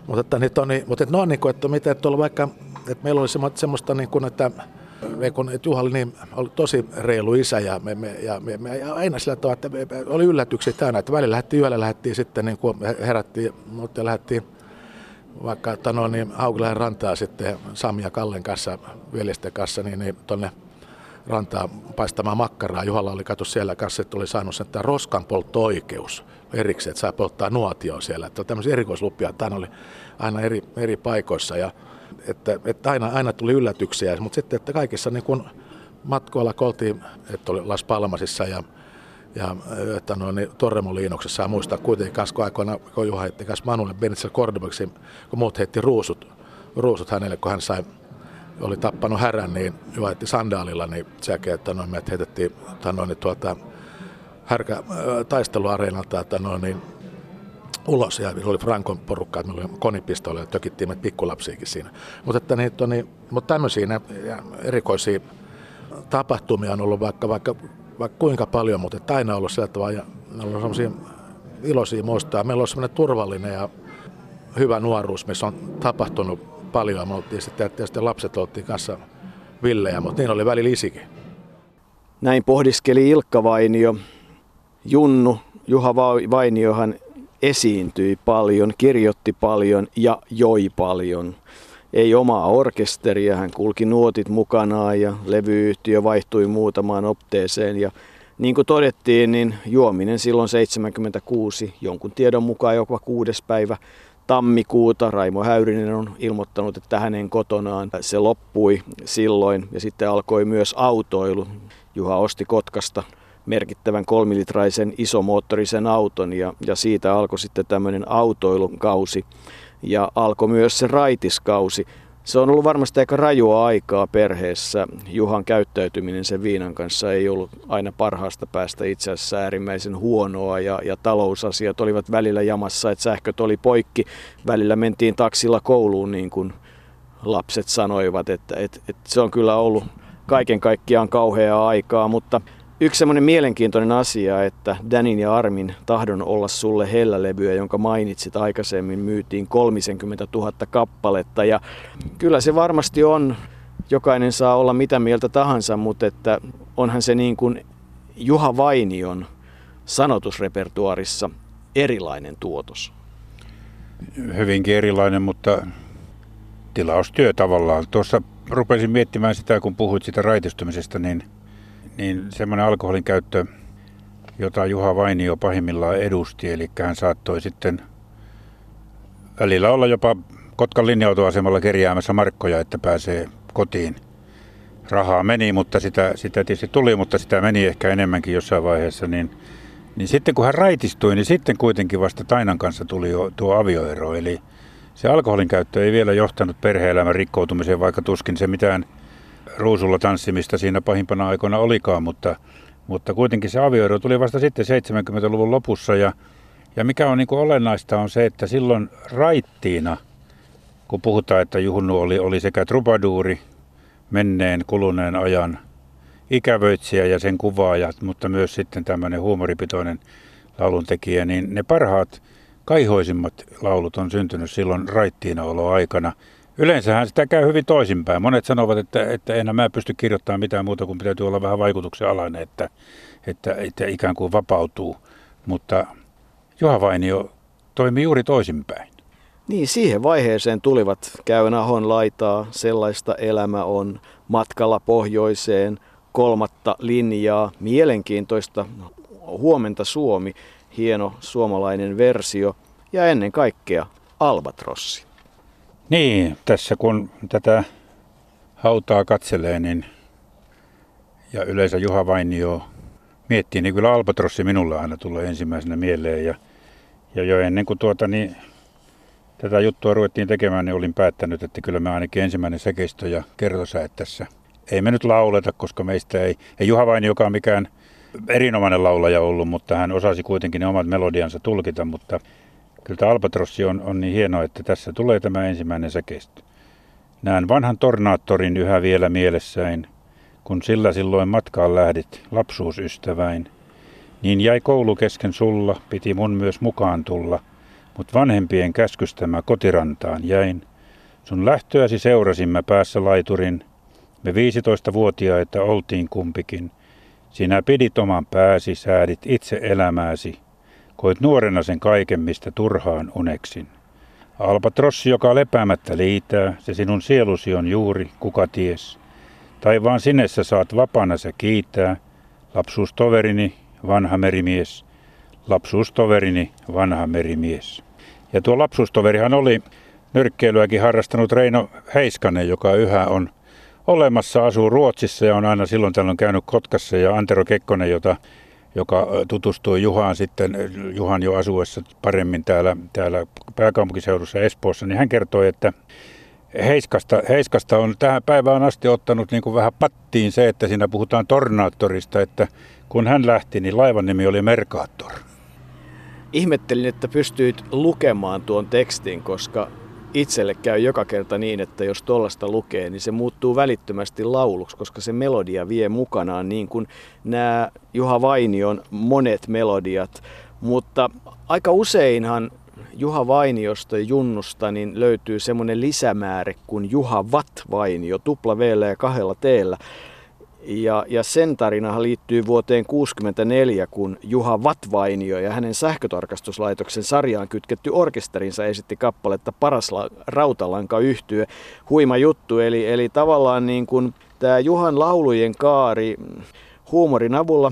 Mutta että, niitä on, niin, mutta että, no, niin kuin, että miten että vaikka, että meillä oli semmoista, niin kuin, että kun Juha oli, niin, oli tosi reilu isä ja, me, me, ja, me, me, ja aina sillä tavalla, että me, me, oli yllätyksiä täynnä, että välillä lähti yöllä lähdettiin sitten, niin kuin herättiin, mutta lähdettiin vaikka että no, niin Haukilahen rantaa sitten Sami ja Kallen kanssa, veljesten kanssa, niin, niin tuonne rantaa paistamaan makkaraa. Juhalla oli kato siellä kanssa, että oli saanut sen roskan poltto-oikeus erikseen, että saa polttaa nuotio siellä. Että tämmöisiä erikoislupia, tämä oli aina eri, eri paikoissa ja että, että aina, aina tuli yllätyksiä, mutta sitten, että kaikissa niin kun matkoilla kun oltiin, että oli Las Palmasissa ja ja että no, niin Torremoliinoksessa muistaa kuitenkin kanssa, kun aikoina kun Juha heitti kanssa Manulle Benitsel Cordobaksi, kun muut heitti ruusut, ruusut hänelle, kun hän sai oli tappanut härän, niin Juha heitti sandaalilla, niin sekin, että no, me heitettiin että no, niin, tuolta härkä taisteluareenalta, että no, niin, ulos ja oli Frankon porukka, että meillä oli konipistoilla ja tökittiin meitä pikkulapsiakin siinä. Mutta, että niin, niin, mutta tämmöisiä erikoisia tapahtumia on ollut vaikka, vaikka vaikka kuinka paljon, mutta että aina ollut sillä tavalla ja ne on sellaisia iloisia muistaa. Meillä on sellainen turvallinen ja hyvä nuoruus, missä on tapahtunut paljon. Me oltiin sitten, tietysti lapset oltiin kanssa villejä, mutta niin oli välillä isikin. Näin pohdiskeli Ilkka Vainio. Junnu, Juha Vainiohan esiintyi paljon, kirjoitti paljon ja joi paljon. Ei omaa orkesteria, hän kulki nuotit mukanaan ja levyyhtiö vaihtui muutamaan opteeseen ja niin kuin todettiin, niin juominen silloin 76, jonkun tiedon mukaan jopa kuudes päivä tammikuuta. Raimo Häyrinen on ilmoittanut, että hänen kotonaan se loppui silloin ja sitten alkoi myös autoilu. Juha osti Kotkasta merkittävän kolmilitraisen isomoottorisen auton ja, ja siitä alkoi sitten tämmöinen autoilukausi ja alkoi myös se raitiskausi. se on ollut varmasti aika rajua aikaa perheessä. Juhan käyttäytyminen sen viinan kanssa ei ollut aina parhaasta päästä itse asiassa äärimmäisen huonoa ja, ja talousasiat olivat välillä jamassa, että sähköt oli poikki. Välillä mentiin taksilla kouluun niin kuin lapset sanoivat, että, että, että se on kyllä ollut kaiken kaikkiaan kauheaa aikaa, mutta Yksi semmoinen mielenkiintoinen asia, että Danin ja Armin tahdon olla sulle hellälevyä, jonka mainitsit aikaisemmin, myytiin 30 000 kappaletta. Ja kyllä se varmasti on, jokainen saa olla mitä mieltä tahansa, mutta että onhan se niin kuin Juha Vainion sanotusrepertuarissa erilainen tuotos. Hyvinkin erilainen, mutta tilaustyö tavallaan. Tuossa rupesin miettimään sitä, kun puhuit sitä raitistumisesta, niin – niin semmoinen alkoholin käyttö, jota Juha Vainio pahimmillaan edusti, eli hän saattoi sitten välillä olla jopa Kotkan linja-autoasemalla kerjäämässä markkoja, että pääsee kotiin. Rahaa meni, mutta sitä, sitä tietysti tuli, mutta sitä meni ehkä enemmänkin jossain vaiheessa. Niin, niin sitten kun hän raitistui, niin sitten kuitenkin vasta Tainan kanssa tuli jo tuo avioero. Eli se alkoholin käyttö ei vielä johtanut perhe-elämän rikkoutumiseen, vaikka tuskin se mitään – ruusulla tanssimista siinä pahimpana aikoina olikaan, mutta, mutta kuitenkin se avioero tuli vasta sitten 70-luvun lopussa ja, ja mikä on niin kuin olennaista on se, että silloin raittiina, kun puhutaan, että Juhunnu oli, oli sekä trubaduuri, menneen kuluneen ajan ikävöitsijä ja sen kuvaaja, mutta myös sitten tämmöinen huumoripitoinen lauluntekijä, niin ne parhaat, kaihoisimmat laulut on syntynyt silloin raittiina aikana. Yleensähän sitä käy hyvin toisinpäin. Monet sanovat, että, että enää mä pysty kirjoittamaan mitään muuta kuin täytyy olla vähän vaikutuksen alainen, että, että, että ikään kuin vapautuu. Mutta Juha Vainio toimi juuri toisinpäin. Niin, siihen vaiheeseen tulivat käyn Ahon laitaa, sellaista elämä on, matkalla pohjoiseen, kolmatta linjaa, mielenkiintoista, huomenta Suomi, hieno suomalainen versio ja ennen kaikkea Albatrossi. Niin, tässä kun tätä hautaa katselee, niin ja yleensä Juha Vainio miettii, niin kyllä Albatrossi minulle aina tulee ensimmäisenä mieleen. Ja, ja jo ennen kuin tuota, niin, tätä juttua ruvettiin tekemään, niin olin päättänyt, että kyllä me ainakin ensimmäinen säkeistö ja kertosäet tässä. Ei me nyt lauleta, koska meistä ei, ei Juha Vainio, joka on mikään erinomainen laulaja ollut, mutta hän osasi kuitenkin ne omat melodiansa tulkita, mutta Kyllä Albatrossi on, on niin hieno, että tässä tulee tämä ensimmäinen säkeistö. Näen vanhan tornaattorin yhä vielä mielessäin, kun sillä silloin matkaan lähdit, lapsuusystäväin. Niin jäi koulu kesken sulla, piti mun myös mukaan tulla, mut vanhempien käskystämä kotirantaan jäin. Sun lähtöäsi seurasimme päässä laiturin, me 15-vuotiaita oltiin kumpikin. Sinä pidit oman pääsi, säädit itse elämääsi, Koit nuorena sen kaiken, mistä turhaan uneksin. Albatrossi, joka lepäämättä liitää, se sinun sielusi on juuri, kuka ties. Taivaan sinessä saat vapana sä kiitää, lapsuustoverini, vanha merimies. Lapsuustoverini, vanha merimies. Ja tuo lapsuustoverihan oli nyrkkeilyäkin harrastanut Reino Heiskanen, joka yhä on olemassa, asuu Ruotsissa ja on aina silloin tällöin käynyt Kotkassa ja Antero Kekkonen, jota joka tutustui Juhaan sitten, Juhan jo asuessa paremmin täällä, täällä pääkaupunkiseudussa Espoossa, niin hän kertoi, että Heiskasta, Heiskasta on tähän päivään asti ottanut niin kuin vähän pattiin se, että siinä puhutaan tornaattorista, että kun hän lähti, niin laivan nimi oli Mercator. Ihmettelin, että pystyit lukemaan tuon tekstin, koska itselle käy joka kerta niin, että jos tollasta lukee, niin se muuttuu välittömästi lauluksi, koska se melodia vie mukanaan niin kuin nämä Juha Vainion monet melodiat. Mutta aika useinhan Juha Vainiosta ja Junnusta niin löytyy semmoinen lisämäärä kuin Juha Vat Vainio, tupla v ja kahdella t ja, ja sen tarinahan liittyy vuoteen 1964, kun Juha Vatvainio ja hänen sähkötarkastuslaitoksen sarjaan kytketty orkesterinsa esitti kappaletta Paras rautalanka yhtyö. Huima juttu, eli, eli tavallaan niin kuin tämä Juhan laulujen kaari huumorin avulla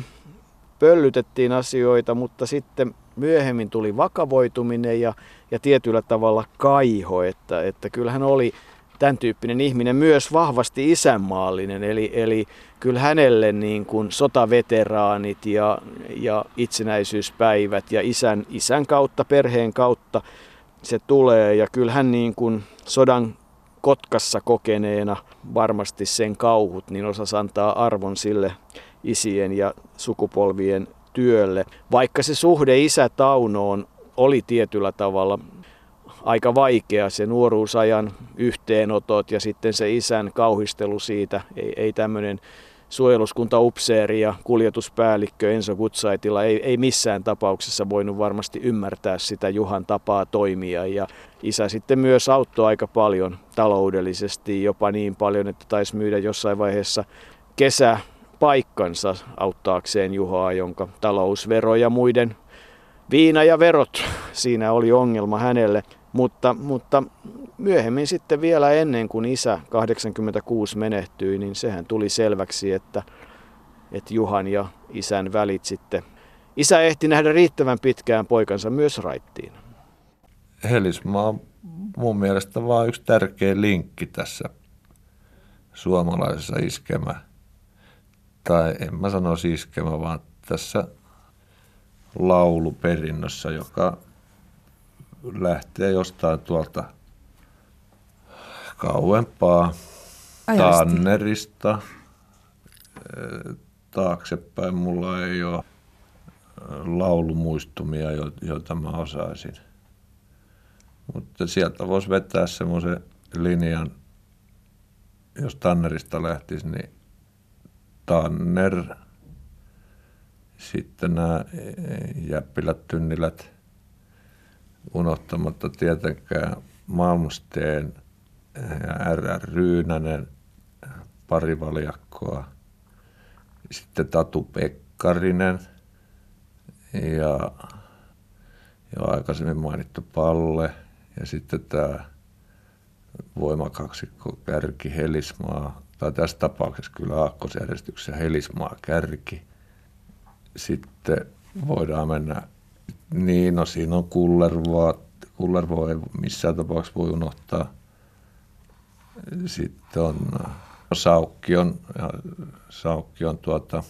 pöllytettiin asioita, mutta sitten myöhemmin tuli vakavoituminen ja, ja tietyllä tavalla kaiho, että, että kyllähän oli tämän tyyppinen ihminen myös vahvasti isänmaallinen, eli, eli kyllä hänelle niin kuin sotaveteraanit ja, ja itsenäisyyspäivät ja isän, isän kautta, perheen kautta se tulee ja kyllä hän niin kuin sodan Kotkassa kokeneena varmasti sen kauhut, niin osasi antaa arvon sille isien ja sukupolvien työlle. Vaikka se suhde isä Taunoon oli tietyllä tavalla aika vaikea, se nuoruusajan yhteenotot ja sitten se isän kauhistelu siitä, ei, ei tämmöinen suojeluskuntaupseeri ja kuljetuspäällikkö Enso Gutsaitilla ei, ei missään tapauksessa voinut varmasti ymmärtää sitä Juhan tapaa toimia. Ja isä sitten myös auttoi aika paljon taloudellisesti, jopa niin paljon, että taisi myydä jossain vaiheessa kesä paikkansa auttaakseen Juhaa, jonka talousvero ja muiden viina ja verot, siinä oli ongelma hänelle. Mutta, mutta myöhemmin sitten vielä ennen kuin isä 86 menehtyi, niin sehän tuli selväksi, että, että Juhan ja isän välit sitten. Isä ehti nähdä riittävän pitkään poikansa myös raittiin. Helismaa on mun mielestä vain yksi tärkeä linkki tässä suomalaisessa iskemä, tai en mä sano iskemä, vaan tässä lauluperinnössä, joka lähtee jostain tuolta kauempaa Ajasti. Tannerista. Taaksepäin mulla ei ole laulumuistumia, joita mä osaisin. Mutta sieltä voisi vetää semmoisen linjan, jos Tannerista lähtisi, niin Tanner, sitten nämä jäppilät, tynnilät, unohtamatta tietenkään Malmsteen – ja R.R. Ryynänen, pari valjakkoa. Sitten Tatu Pekkarinen ja jo aikaisemmin mainittu Palle ja sitten tämä voimakaksikko Kärki Helismaa, tai tässä tapauksessa kyllä aakkosjärjestyksessä Helismaa Kärki. Sitten voidaan mennä, niin no siinä on Kullervoa, Kullervoa ei missään tapauksessa voi unohtaa. Sitten on Saukkion, ja Saukkion tuota,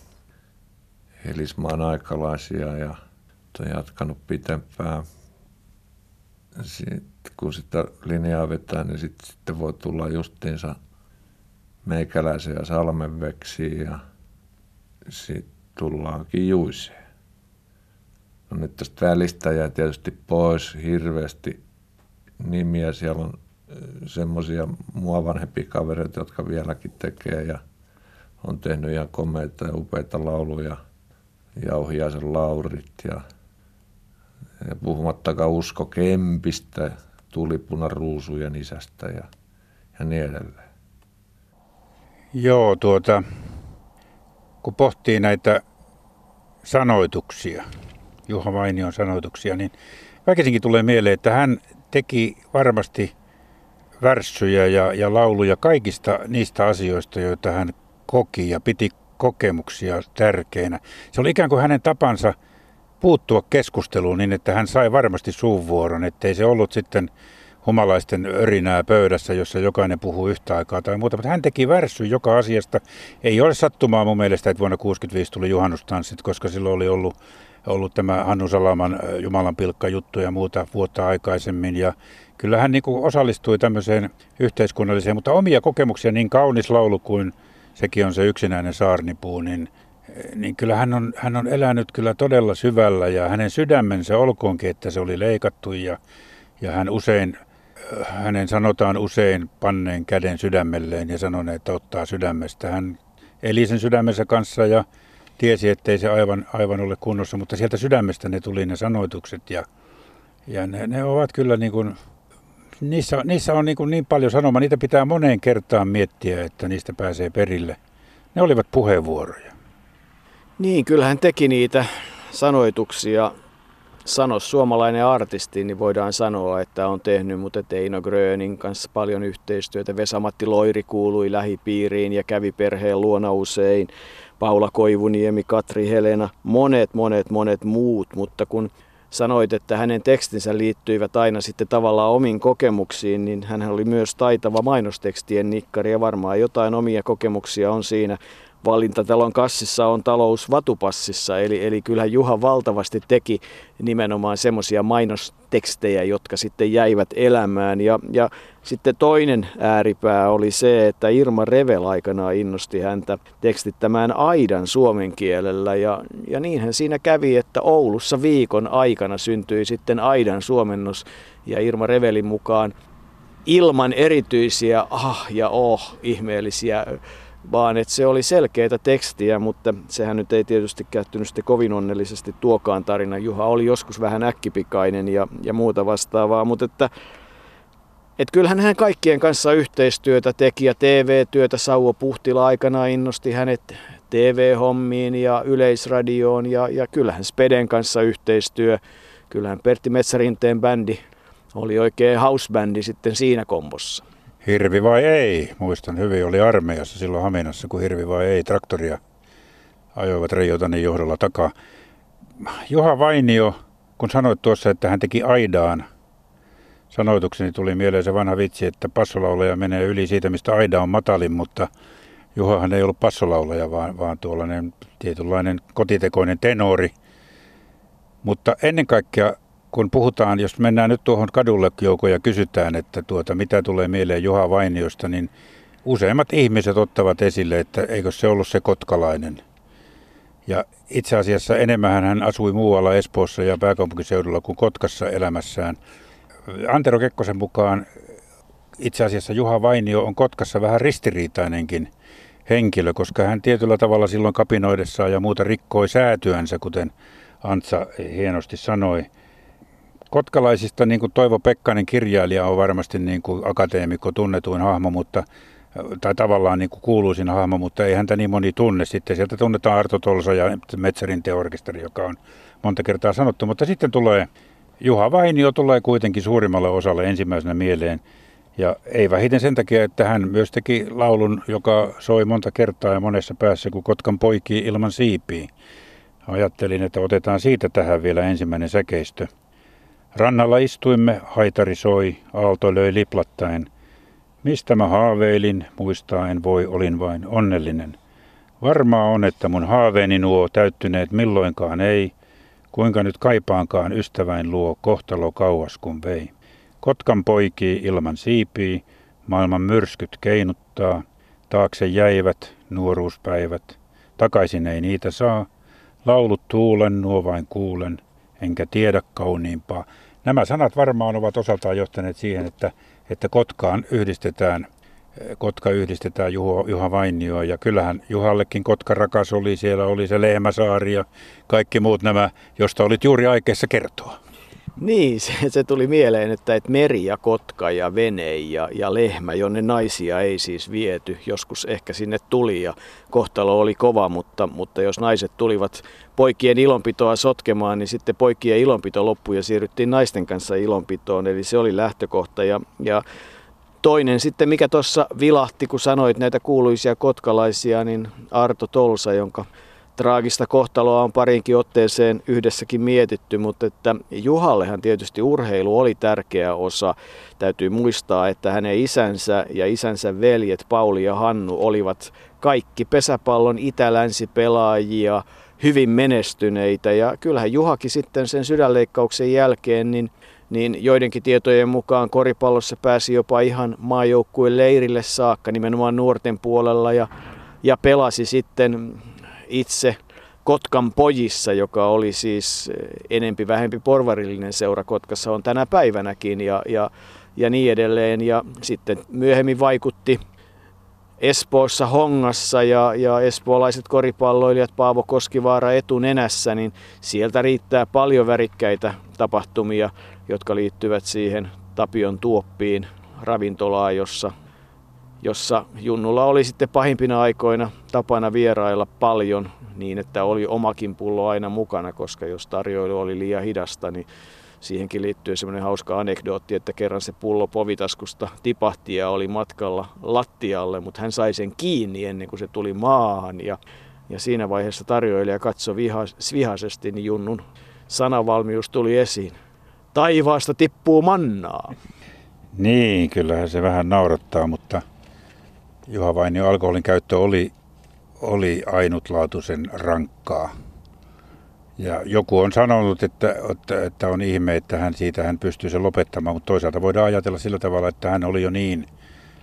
Helismaan aikalaisia ja on jatkanut pitempään. Sitten kun sitä linjaa vetää, niin sitten, sitten voi tulla justiinsa meikäläisen ja salmenveksiin ja sitten tullaankin juiseen. Nyt tästä välistä jää tietysti pois hirveästi nimiä. Siellä on semmoisia mua vanhempia kavereita, jotka vieläkin tekee ja on tehnyt ihan komeita ja upeita lauluja. Jauhiaisen Laurit ja, ja puhumattakaan Usko Kempistä, Tulipunan ruusujen isästä ja, ja niin edelleen. Joo, tuota, kun pohtii näitä sanoituksia, Juha Vainion sanoituksia, niin väkisinkin tulee mieleen, että hän teki varmasti – värssyjä ja, ja lauluja kaikista niistä asioista, joita hän koki ja piti kokemuksia tärkeinä. Se oli ikään kuin hänen tapansa puuttua keskusteluun niin, että hän sai varmasti suunvuoron, ettei se ollut sitten humalaisten örinää pöydässä, jossa jokainen puhuu yhtä aikaa tai muuta. Mutta hän teki värssy joka asiasta. Ei ole sattumaa mun mielestä, että vuonna 1965 tuli juhannustanssit, koska silloin oli ollut, ollut tämä Hannu Salaman Jumalan pilkka juttu ja muuta vuotta aikaisemmin. Ja kyllä hän niin osallistui tämmöiseen yhteiskunnalliseen, mutta omia kokemuksia, niin kaunis laulu kuin sekin on se yksinäinen saarnipuu, niin, niin kyllä hän on, hän on elänyt kyllä todella syvällä ja hänen sydämensä olkoonkin, että se oli leikattu ja, ja hän usein, hänen sanotaan usein panneen käden sydämelleen ja sanoneen, että ottaa sydämestä. Hän eli sen sydämensä kanssa ja tiesi, ettei se aivan, aivan ole kunnossa, mutta sieltä sydämestä ne tuli ne sanoitukset ja, ja ne, ne ovat kyllä niin kuin niissä, niissä on niin, niin paljon sanomaa, niitä pitää moneen kertaan miettiä, että niistä pääsee perille. Ne olivat puheenvuoroja. Niin, kyllähän teki niitä sanoituksia. Sano suomalainen artisti, niin voidaan sanoa, että on tehnyt, mutta Eino Grönin kanssa paljon yhteistyötä. Vesamatti Loiri kuului lähipiiriin ja kävi perheen luona usein. Paula Koivuniemi, Katri Helena, monet, monet, monet muut, mutta kun sanoit, että hänen tekstinsä liittyivät aina sitten tavallaan omiin kokemuksiin, niin hän oli myös taitava mainostekstien nikkari ja varmaan jotain omia kokemuksia on siinä valintatalon kassissa on talous vatupassissa. Eli, eli kyllähän Juha valtavasti teki nimenomaan semmoisia mainostekstejä, jotka sitten jäivät elämään. Ja, ja sitten toinen ääripää oli se, että Irma Revel aikanaan innosti häntä tekstittämään aidan suomen kielellä. Ja, ja niinhän siinä kävi, että Oulussa viikon aikana syntyi sitten aidan suomennos. Ja Irma Revelin mukaan ilman erityisiä ah ja oh ihmeellisiä vaan että se oli selkeitä tekstiä, mutta sehän nyt ei tietysti käyttynyt sitten kovin onnellisesti tuokaan tarina. Juha oli joskus vähän äkkipikainen ja, ja muuta vastaavaa, mutta että et kyllähän hän kaikkien kanssa yhteistyötä teki ja TV-työtä Sauvo Puhtila aikana innosti hänet TV-hommiin ja yleisradioon ja, ja kyllähän Speden kanssa yhteistyö. Kyllähän Pertti Metsärinteen bändi oli oikein housebändi sitten siinä kombossa. Hirvi vai ei? Muistan hyvin, oli armeijassa silloin Haminassa, kun Hirvi vai ei traktoria ajoivat Reijotanin johdolla takaa. Juha Vainio, kun sanoit tuossa, että hän teki aidaan sanoitukseni, tuli mieleen se vanha vitsi, että passolaulaja menee yli siitä, mistä aida on matalin, mutta Juhahan ei ollut passolaulaja, vaan, vaan tuollainen tietynlainen kotitekoinen tenori. Mutta ennen kaikkea kun puhutaan, jos mennään nyt tuohon kadulle joukkoon ja kysytään, että tuota, mitä tulee mieleen Juha Vainiosta, niin useimmat ihmiset ottavat esille, että eikö se ollut se kotkalainen. Ja itse asiassa enemmän hän asui muualla Espoossa ja pääkaupunkiseudulla kuin Kotkassa elämässään. Antero Kekkosen mukaan itse asiassa Juha Vainio on Kotkassa vähän ristiriitainenkin henkilö, koska hän tietyllä tavalla silloin kapinoidessaan ja muuta rikkoi säätyänsä, kuten Antsa hienosti sanoi – Kotkalaisista niin kuin Toivo Pekkanen kirjailija on varmasti niin kuin akateemikko tunnetuin hahmo, mutta tai tavallaan niin kuin kuuluisin hahmo, mutta ei häntä niin moni tunne. Sitten sieltä tunnetaan Arto Tolsa ja Metsärin teorkesteri, joka on monta kertaa sanottu. Mutta sitten tulee Juha Vainio tulee kuitenkin suurimmalle osalle ensimmäisenä mieleen. Ja ei vähiten sen takia, että hän myös teki laulun, joka soi monta kertaa ja monessa päässä, kun Kotkan poikii ilman siipiä. Ajattelin, että otetaan siitä tähän vielä ensimmäinen säkeistö. Rannalla istuimme, haitari soi, aalto löi liplattaen. Mistä mä haaveilin, muistaa en voi, olin vain onnellinen. Varmaa on, että mun haaveeni nuo täyttyneet milloinkaan ei, kuinka nyt kaipaankaan ystäväin luo kohtalo kauas kun vei. Kotkan poikii ilman siipii, maailman myrskyt keinuttaa, taakse jäivät nuoruuspäivät, takaisin ei niitä saa, laulut tuulen, nuo vain kuulen, enkä tiedä kauniimpaa. Nämä sanat varmaan ovat osaltaan johtaneet siihen, että, että Kotkaan yhdistetään Kotka yhdistetään Juha, Juha Vainio ja kyllähän Juhallekin Kotka rakas oli, siellä oli se Lehmäsaari ja kaikki muut nämä, josta olit juuri aikeissa kertoa. Niin, se, se tuli mieleen, että, että meri ja kotka ja vene ja, ja lehmä, jonne naisia ei siis viety, joskus ehkä sinne tuli ja kohtalo oli kova, mutta, mutta jos naiset tulivat poikien ilonpitoa sotkemaan, niin sitten poikien ilonpito loppui ja siirryttiin naisten kanssa ilonpitoon, eli se oli lähtökohta. Ja, ja Toinen sitten, mikä tuossa vilahti, kun sanoit näitä kuuluisia kotkalaisia, niin Arto Tolsa, jonka traagista kohtaloa on parinkin otteeseen yhdessäkin mietitty, mutta että Juhallehan tietysti urheilu oli tärkeä osa. Täytyy muistaa, että hänen isänsä ja isänsä veljet Pauli ja Hannu olivat kaikki pesäpallon itä-länsi pelaajia, hyvin menestyneitä ja kyllähän Juhakin sitten sen sydänleikkauksen jälkeen niin niin joidenkin tietojen mukaan koripallossa pääsi jopa ihan maajoukkueen leirille saakka nimenomaan nuorten puolella ja, ja pelasi sitten itse Kotkan pojissa, joka oli siis eh, enempi vähempi porvarillinen seura Kotkassa, on tänä päivänäkin ja, ja, ja niin edelleen. Ja sitten myöhemmin vaikutti Espoossa Hongassa ja, ja espoolaiset koripalloilijat Paavo Koskivaara etunenässä, niin sieltä riittää paljon värikkäitä tapahtumia, jotka liittyvät siihen Tapion tuoppiin ravintolaan, jossa jossa Junnulla oli sitten pahimpina aikoina tapana vierailla paljon niin, että oli omakin pullo aina mukana, koska jos tarjoilu oli liian hidasta, niin siihenkin liittyy semmoinen hauska anekdootti, että kerran se pullo povitaskusta tipahti ja oli matkalla lattialle, mutta hän sai sen kiinni ennen kuin se tuli maahan ja, ja siinä vaiheessa tarjoilija katsoi vihas, vihaisesti, niin Junnun sanavalmius tuli esiin. Taivaasta tippuu mannaa. Niin, kyllähän se vähän naurattaa, mutta Juha Vainio alkoholin käyttö oli, oli ainutlaatuisen rankkaa. Ja joku on sanonut, että, että, että on ihme, että hän siitä hän pystyy sen lopettamaan, mutta toisaalta voidaan ajatella sillä tavalla, että hän oli jo niin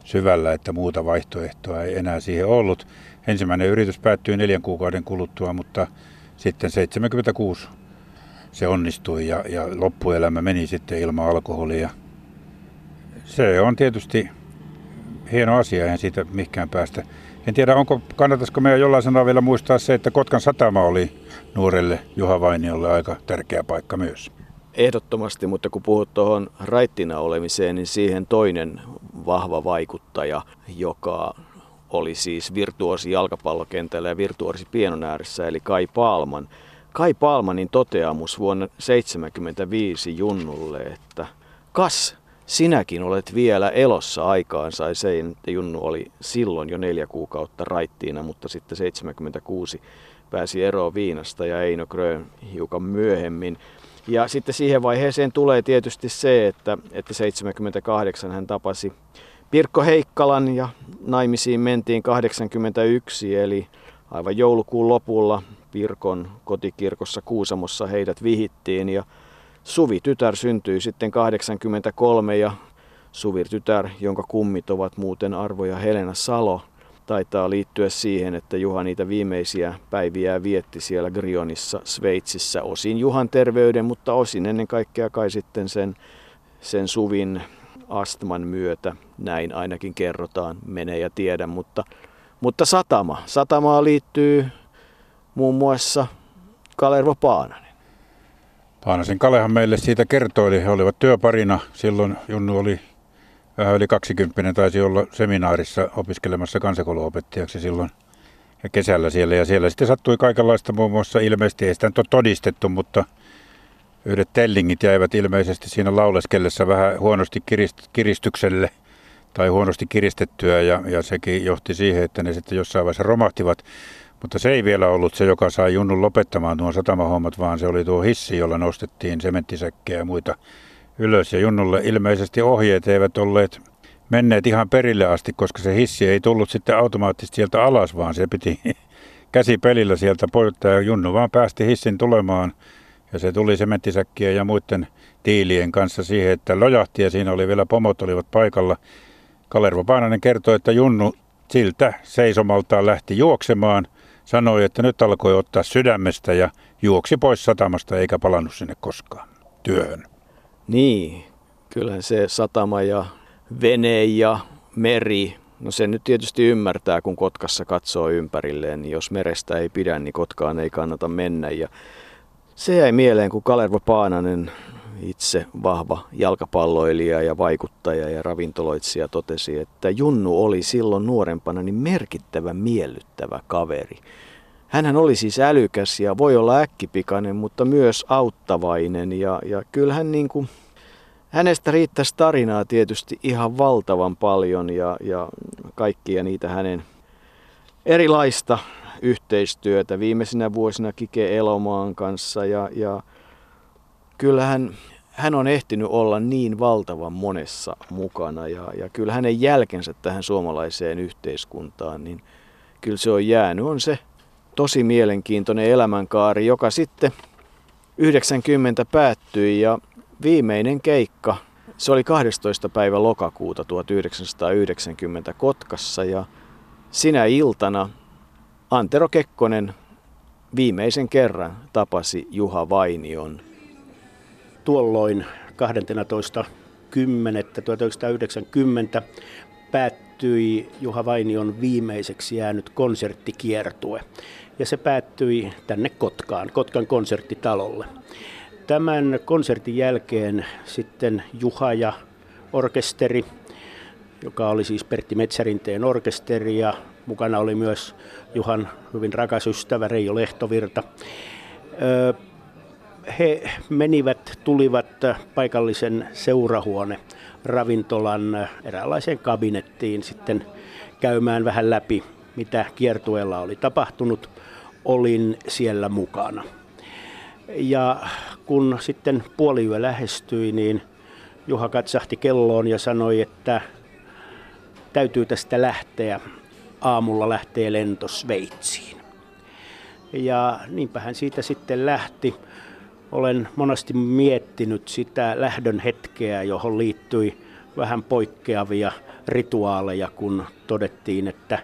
syvällä, että muuta vaihtoehtoa ei enää siihen ollut. Ensimmäinen yritys päättyi neljän kuukauden kuluttua, mutta sitten 76 se onnistui ja, ja loppuelämä meni sitten ilman alkoholia. Se on tietysti hieno asia, en siitä mihinkään päästä. En tiedä, onko, kannattaisiko meidän jollain sanaa vielä muistaa se, että Kotkan satama oli nuorelle Juha Vainiolle aika tärkeä paikka myös. Ehdottomasti, mutta kun puhut tuohon raittina olemiseen, niin siihen toinen vahva vaikuttaja, joka oli siis virtuosi jalkapallokentällä ja virtuosi pienon ääressä, eli Kai Palman. Kai Palmanin toteamus vuonna 1975 Junnulle, että kas, sinäkin olet vielä elossa aikaan, sai se, Junnu oli silloin jo neljä kuukautta raittiina, mutta sitten 76 pääsi eroon Viinasta ja Eino Grön hiukan myöhemmin. Ja sitten siihen vaiheeseen tulee tietysti se, että, että 78 hän tapasi Pirkko Heikkalan ja naimisiin mentiin 81, eli aivan joulukuun lopulla Pirkon kotikirkossa Kuusamossa heidät vihittiin ja Suvi tytär syntyi sitten 83 ja Suvi tytär, jonka kummit ovat muuten Arvo ja Helena Salo, taitaa liittyä siihen, että Juha niitä viimeisiä päiviä vietti siellä Grionissa, Sveitsissä, osin Juhan terveyden, mutta osin ennen kaikkea kai sitten sen, sen Suvin astman myötä, näin ainakin kerrotaan, menee ja tiedä, mutta, mutta satama. Satamaa liittyy muun muassa Kalervo Paananen. Paanasen Kalehan meille siitä kertoi, he olivat työparina. Silloin Junnu oli vähän yli 20, taisi olla seminaarissa opiskelemassa kansakouluopettajaksi silloin ja kesällä siellä. Ja siellä sitten sattui kaikenlaista muun muassa ilmeisesti, ei sitä nyt ole todistettu, mutta yhdet tellingit jäivät ilmeisesti siinä lauleskellessa vähän huonosti kirist- kiristykselle tai huonosti kiristettyä ja, ja sekin johti siihen, että ne sitten jossain vaiheessa romahtivat. Mutta se ei vielä ollut se, joka sai Junnun lopettamaan tuon satamahommat, vaan se oli tuo hissi, jolla nostettiin sementtisäkkejä ja muita ylös. Ja Junnulle ilmeisesti ohjeet eivät olleet menneet ihan perille asti, koska se hissi ei tullut sitten automaattisesti sieltä alas, vaan se piti käsipelillä sieltä poittaa ja Junnu vaan päästi hissin tulemaan. Ja se tuli sementtisäkkien ja muiden tiilien kanssa siihen, että lojahti ja siinä oli vielä pomot olivat paikalla. Kalervo Paananen kertoi, että Junnu siltä seisomaltaan lähti juoksemaan, sanoi, että nyt alkoi ottaa sydämestä ja juoksi pois satamasta eikä palannut sinne koskaan työhön. Niin, kyllähän se satama ja vene ja meri, no sen nyt tietysti ymmärtää, kun Kotkassa katsoo ympärilleen, niin jos merestä ei pidä, niin Kotkaan ei kannata mennä. Ja se jäi mieleen, kun Kalervo Paananen, itse vahva jalkapalloilija ja vaikuttaja ja ravintoloitsija totesi, että Junnu oli silloin nuorempana niin merkittävä miellyttävä kaveri. Hänhän oli siis älykäs ja voi olla äkkipikainen, mutta myös auttavainen ja, ja kyllähän niin kuin, hänestä riittäisi tarinaa tietysti ihan valtavan paljon ja, ja kaikkia niitä hänen erilaista yhteistyötä viimeisinä vuosina Kike Elomaan kanssa ja, ja kyllähän hän on ehtinyt olla niin valtavan monessa mukana ja, ja kyllä hänen jälkensä tähän suomalaiseen yhteiskuntaan, niin kyllä se on jäänyt. On se tosi mielenkiintoinen elämänkaari, joka sitten 90 päättyi ja viimeinen keikka, se oli 12. päivä lokakuuta 1990 Kotkassa ja sinä iltana Antero Kekkonen viimeisen kerran tapasi Juha Vainion. Tuolloin 12. 10. 1990 päättyi Juha Vainion viimeiseksi jäänyt konserttikiertue ja se päättyi tänne Kotkaan, Kotkan konserttitalolle. Tämän konsertin jälkeen sitten Juha ja orkesteri, joka oli siis Pertti Metsärinteen orkesteri ja mukana oli myös Juhan hyvin rakas ystävä Reijo Lehtovirta. He menivät, tulivat paikallisen seurahuone ravintolan eräänlaiseen kabinettiin sitten käymään vähän läpi, mitä kiertueella oli tapahtunut. Olin siellä mukana. Ja kun sitten puoliyö lähestyi, niin Juha katsahti kelloon ja sanoi, että täytyy tästä lähteä aamulla lähtee lento Sveitsiin. Ja niinpä hän siitä sitten lähti. Olen monesti miettinyt sitä lähdön hetkeä, johon liittyi vähän poikkeavia rituaaleja, kun todettiin, että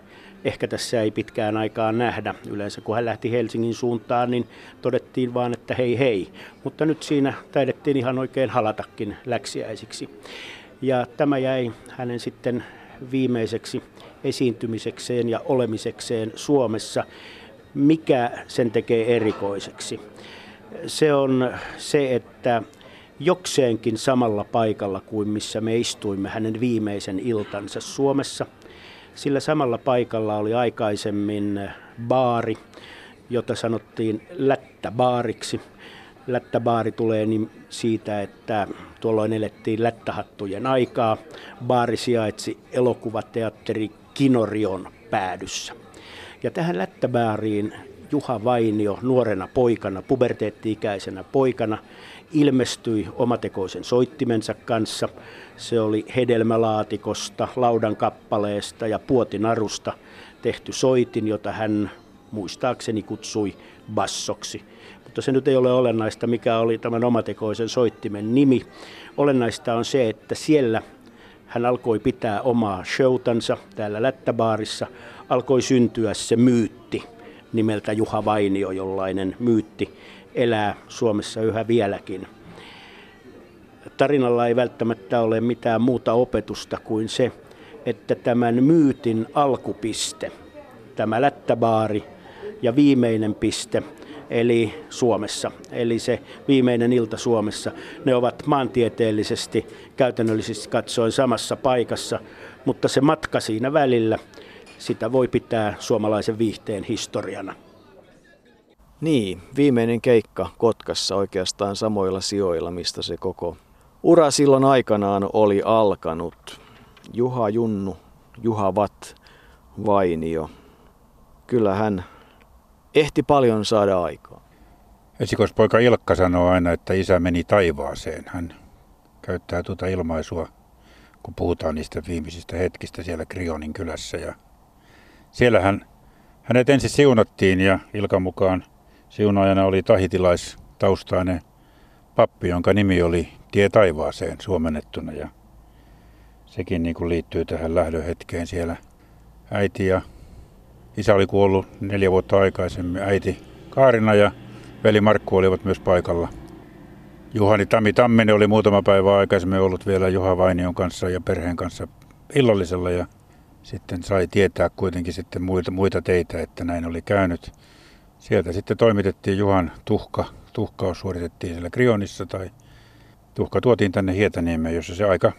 ehkä tässä ei pitkään aikaa nähdä. Yleensä kun hän lähti Helsingin suuntaan, niin todettiin vaan, että hei hei. Mutta nyt siinä taidettiin ihan oikein halatakin läksiäisiksi. Ja tämä jäi hänen sitten viimeiseksi esiintymisekseen ja olemisekseen Suomessa. Mikä sen tekee erikoiseksi? Se on se, että jokseenkin samalla paikalla kuin missä me istuimme hänen viimeisen iltansa Suomessa. Sillä samalla paikalla oli aikaisemmin baari, jota sanottiin lättäbaariksi. Lättäbaari tulee niin siitä, että tuolloin elettiin lättähattujen aikaa. Baari sijaitsi elokuvateatteri Kinorion päädyssä. Ja tähän lättäbaariin Juha Vainio nuorena poikana, puberteetti-ikäisenä poikana, ilmestyi omatekoisen soittimensa kanssa. Se oli hedelmälaatikosta, laudan kappaleesta ja puotinarusta tehty soitin, jota hän muistaakseni kutsui bassoksi. Mutta se nyt ei ole olennaista, mikä oli tämän omatekoisen soittimen nimi. Olennaista on se, että siellä hän alkoi pitää omaa showtansa täällä Lättäbaarissa. Alkoi syntyä se myytti nimeltä Juha Vainio, jollainen myytti elää Suomessa yhä vieläkin. Tarinalla ei välttämättä ole mitään muuta opetusta kuin se, että tämän myytin alkupiste, tämä lättäbaari ja viimeinen piste, eli Suomessa, eli se viimeinen ilta Suomessa, ne ovat maantieteellisesti, käytännöllisesti katsoen samassa paikassa, mutta se matka siinä välillä, sitä voi pitää suomalaisen viihteen historiana. Niin, viimeinen keikka Kotkassa oikeastaan samoilla sijoilla, mistä se koko ura silloin aikanaan oli alkanut. Juha Junnu, Juha Vat, Vainio. Kyllä hän ehti paljon saada aikaa. Esikoispoika Ilkka sanoo aina, että isä meni taivaaseen. Hän käyttää tuota ilmaisua, kun puhutaan niistä viimeisistä hetkistä siellä Krionin kylässä. Ja siellä hän, hänet ensin siunattiin ja Ilkan mukaan Siunaajana oli tahitilaistaustainen pappi, jonka nimi oli Tie taivaaseen suomennettuna ja sekin niin kuin liittyy tähän lähdöhetkeen siellä. Äiti ja isä oli kuollut neljä vuotta aikaisemmin. Äiti Kaarina ja veli Markku olivat myös paikalla. Juhani Tammi Tamminen oli muutama päivä aikaisemmin ollut vielä Juha Vainion kanssa ja perheen kanssa illallisella ja sitten sai tietää kuitenkin sitten muita, muita teitä, että näin oli käynyt. Sieltä sitten toimitettiin Juhan tuhka. Tuhkaus suoritettiin siellä Krionissa tai tuhka tuotiin tänne Hietaniemeen, jossa se aika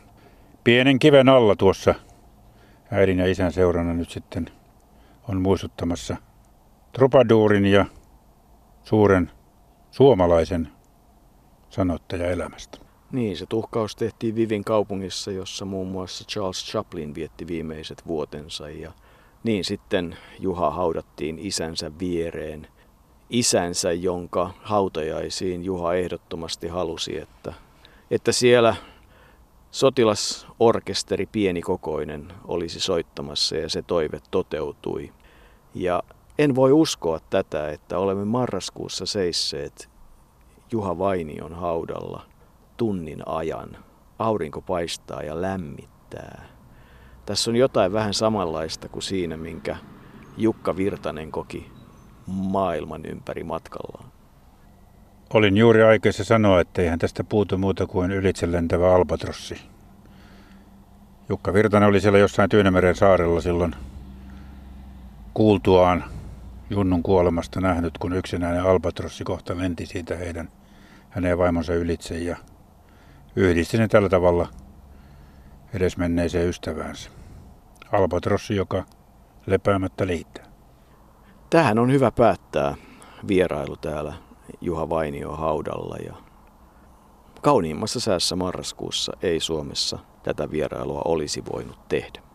pienen kiven alla tuossa äidin ja isän seurana nyt sitten on muistuttamassa trupaduurin ja suuren suomalaisen sanottaja elämästä. Niin, se tuhkaus tehtiin Vivin kaupungissa, jossa muun muassa Charles Chaplin vietti viimeiset vuotensa ja niin sitten Juha haudattiin isänsä viereen. Isänsä, jonka hautajaisiin Juha ehdottomasti halusi, että, että siellä sotilasorkesteri pienikokoinen olisi soittamassa ja se toive toteutui. Ja en voi uskoa tätä, että olemme marraskuussa seisseet Juha Vainion haudalla tunnin ajan. Aurinko paistaa ja lämmittää. Tässä on jotain vähän samanlaista kuin siinä, minkä Jukka Virtanen koki maailman ympäri matkallaan. Olin juuri aikeissa sanoa, että eihän tästä puutu muuta kuin ylitse lentävä albatrossi. Jukka Virtanen oli siellä jossain Tyynemeren saarella silloin kuultuaan Junnun kuolemasta nähnyt, kun yksinäinen albatrossi kohta lenti siitä heidän hänen vaimonsa ylitse ja yhdisti ne tällä tavalla edesmenneeseen ystäväänsä. Albatrossi, joka lepäämättä liittää. Tähän on hyvä päättää vierailu täällä Juha Vainio haudalla ja kauniimmassa säässä marraskuussa ei Suomessa tätä vierailua olisi voinut tehdä.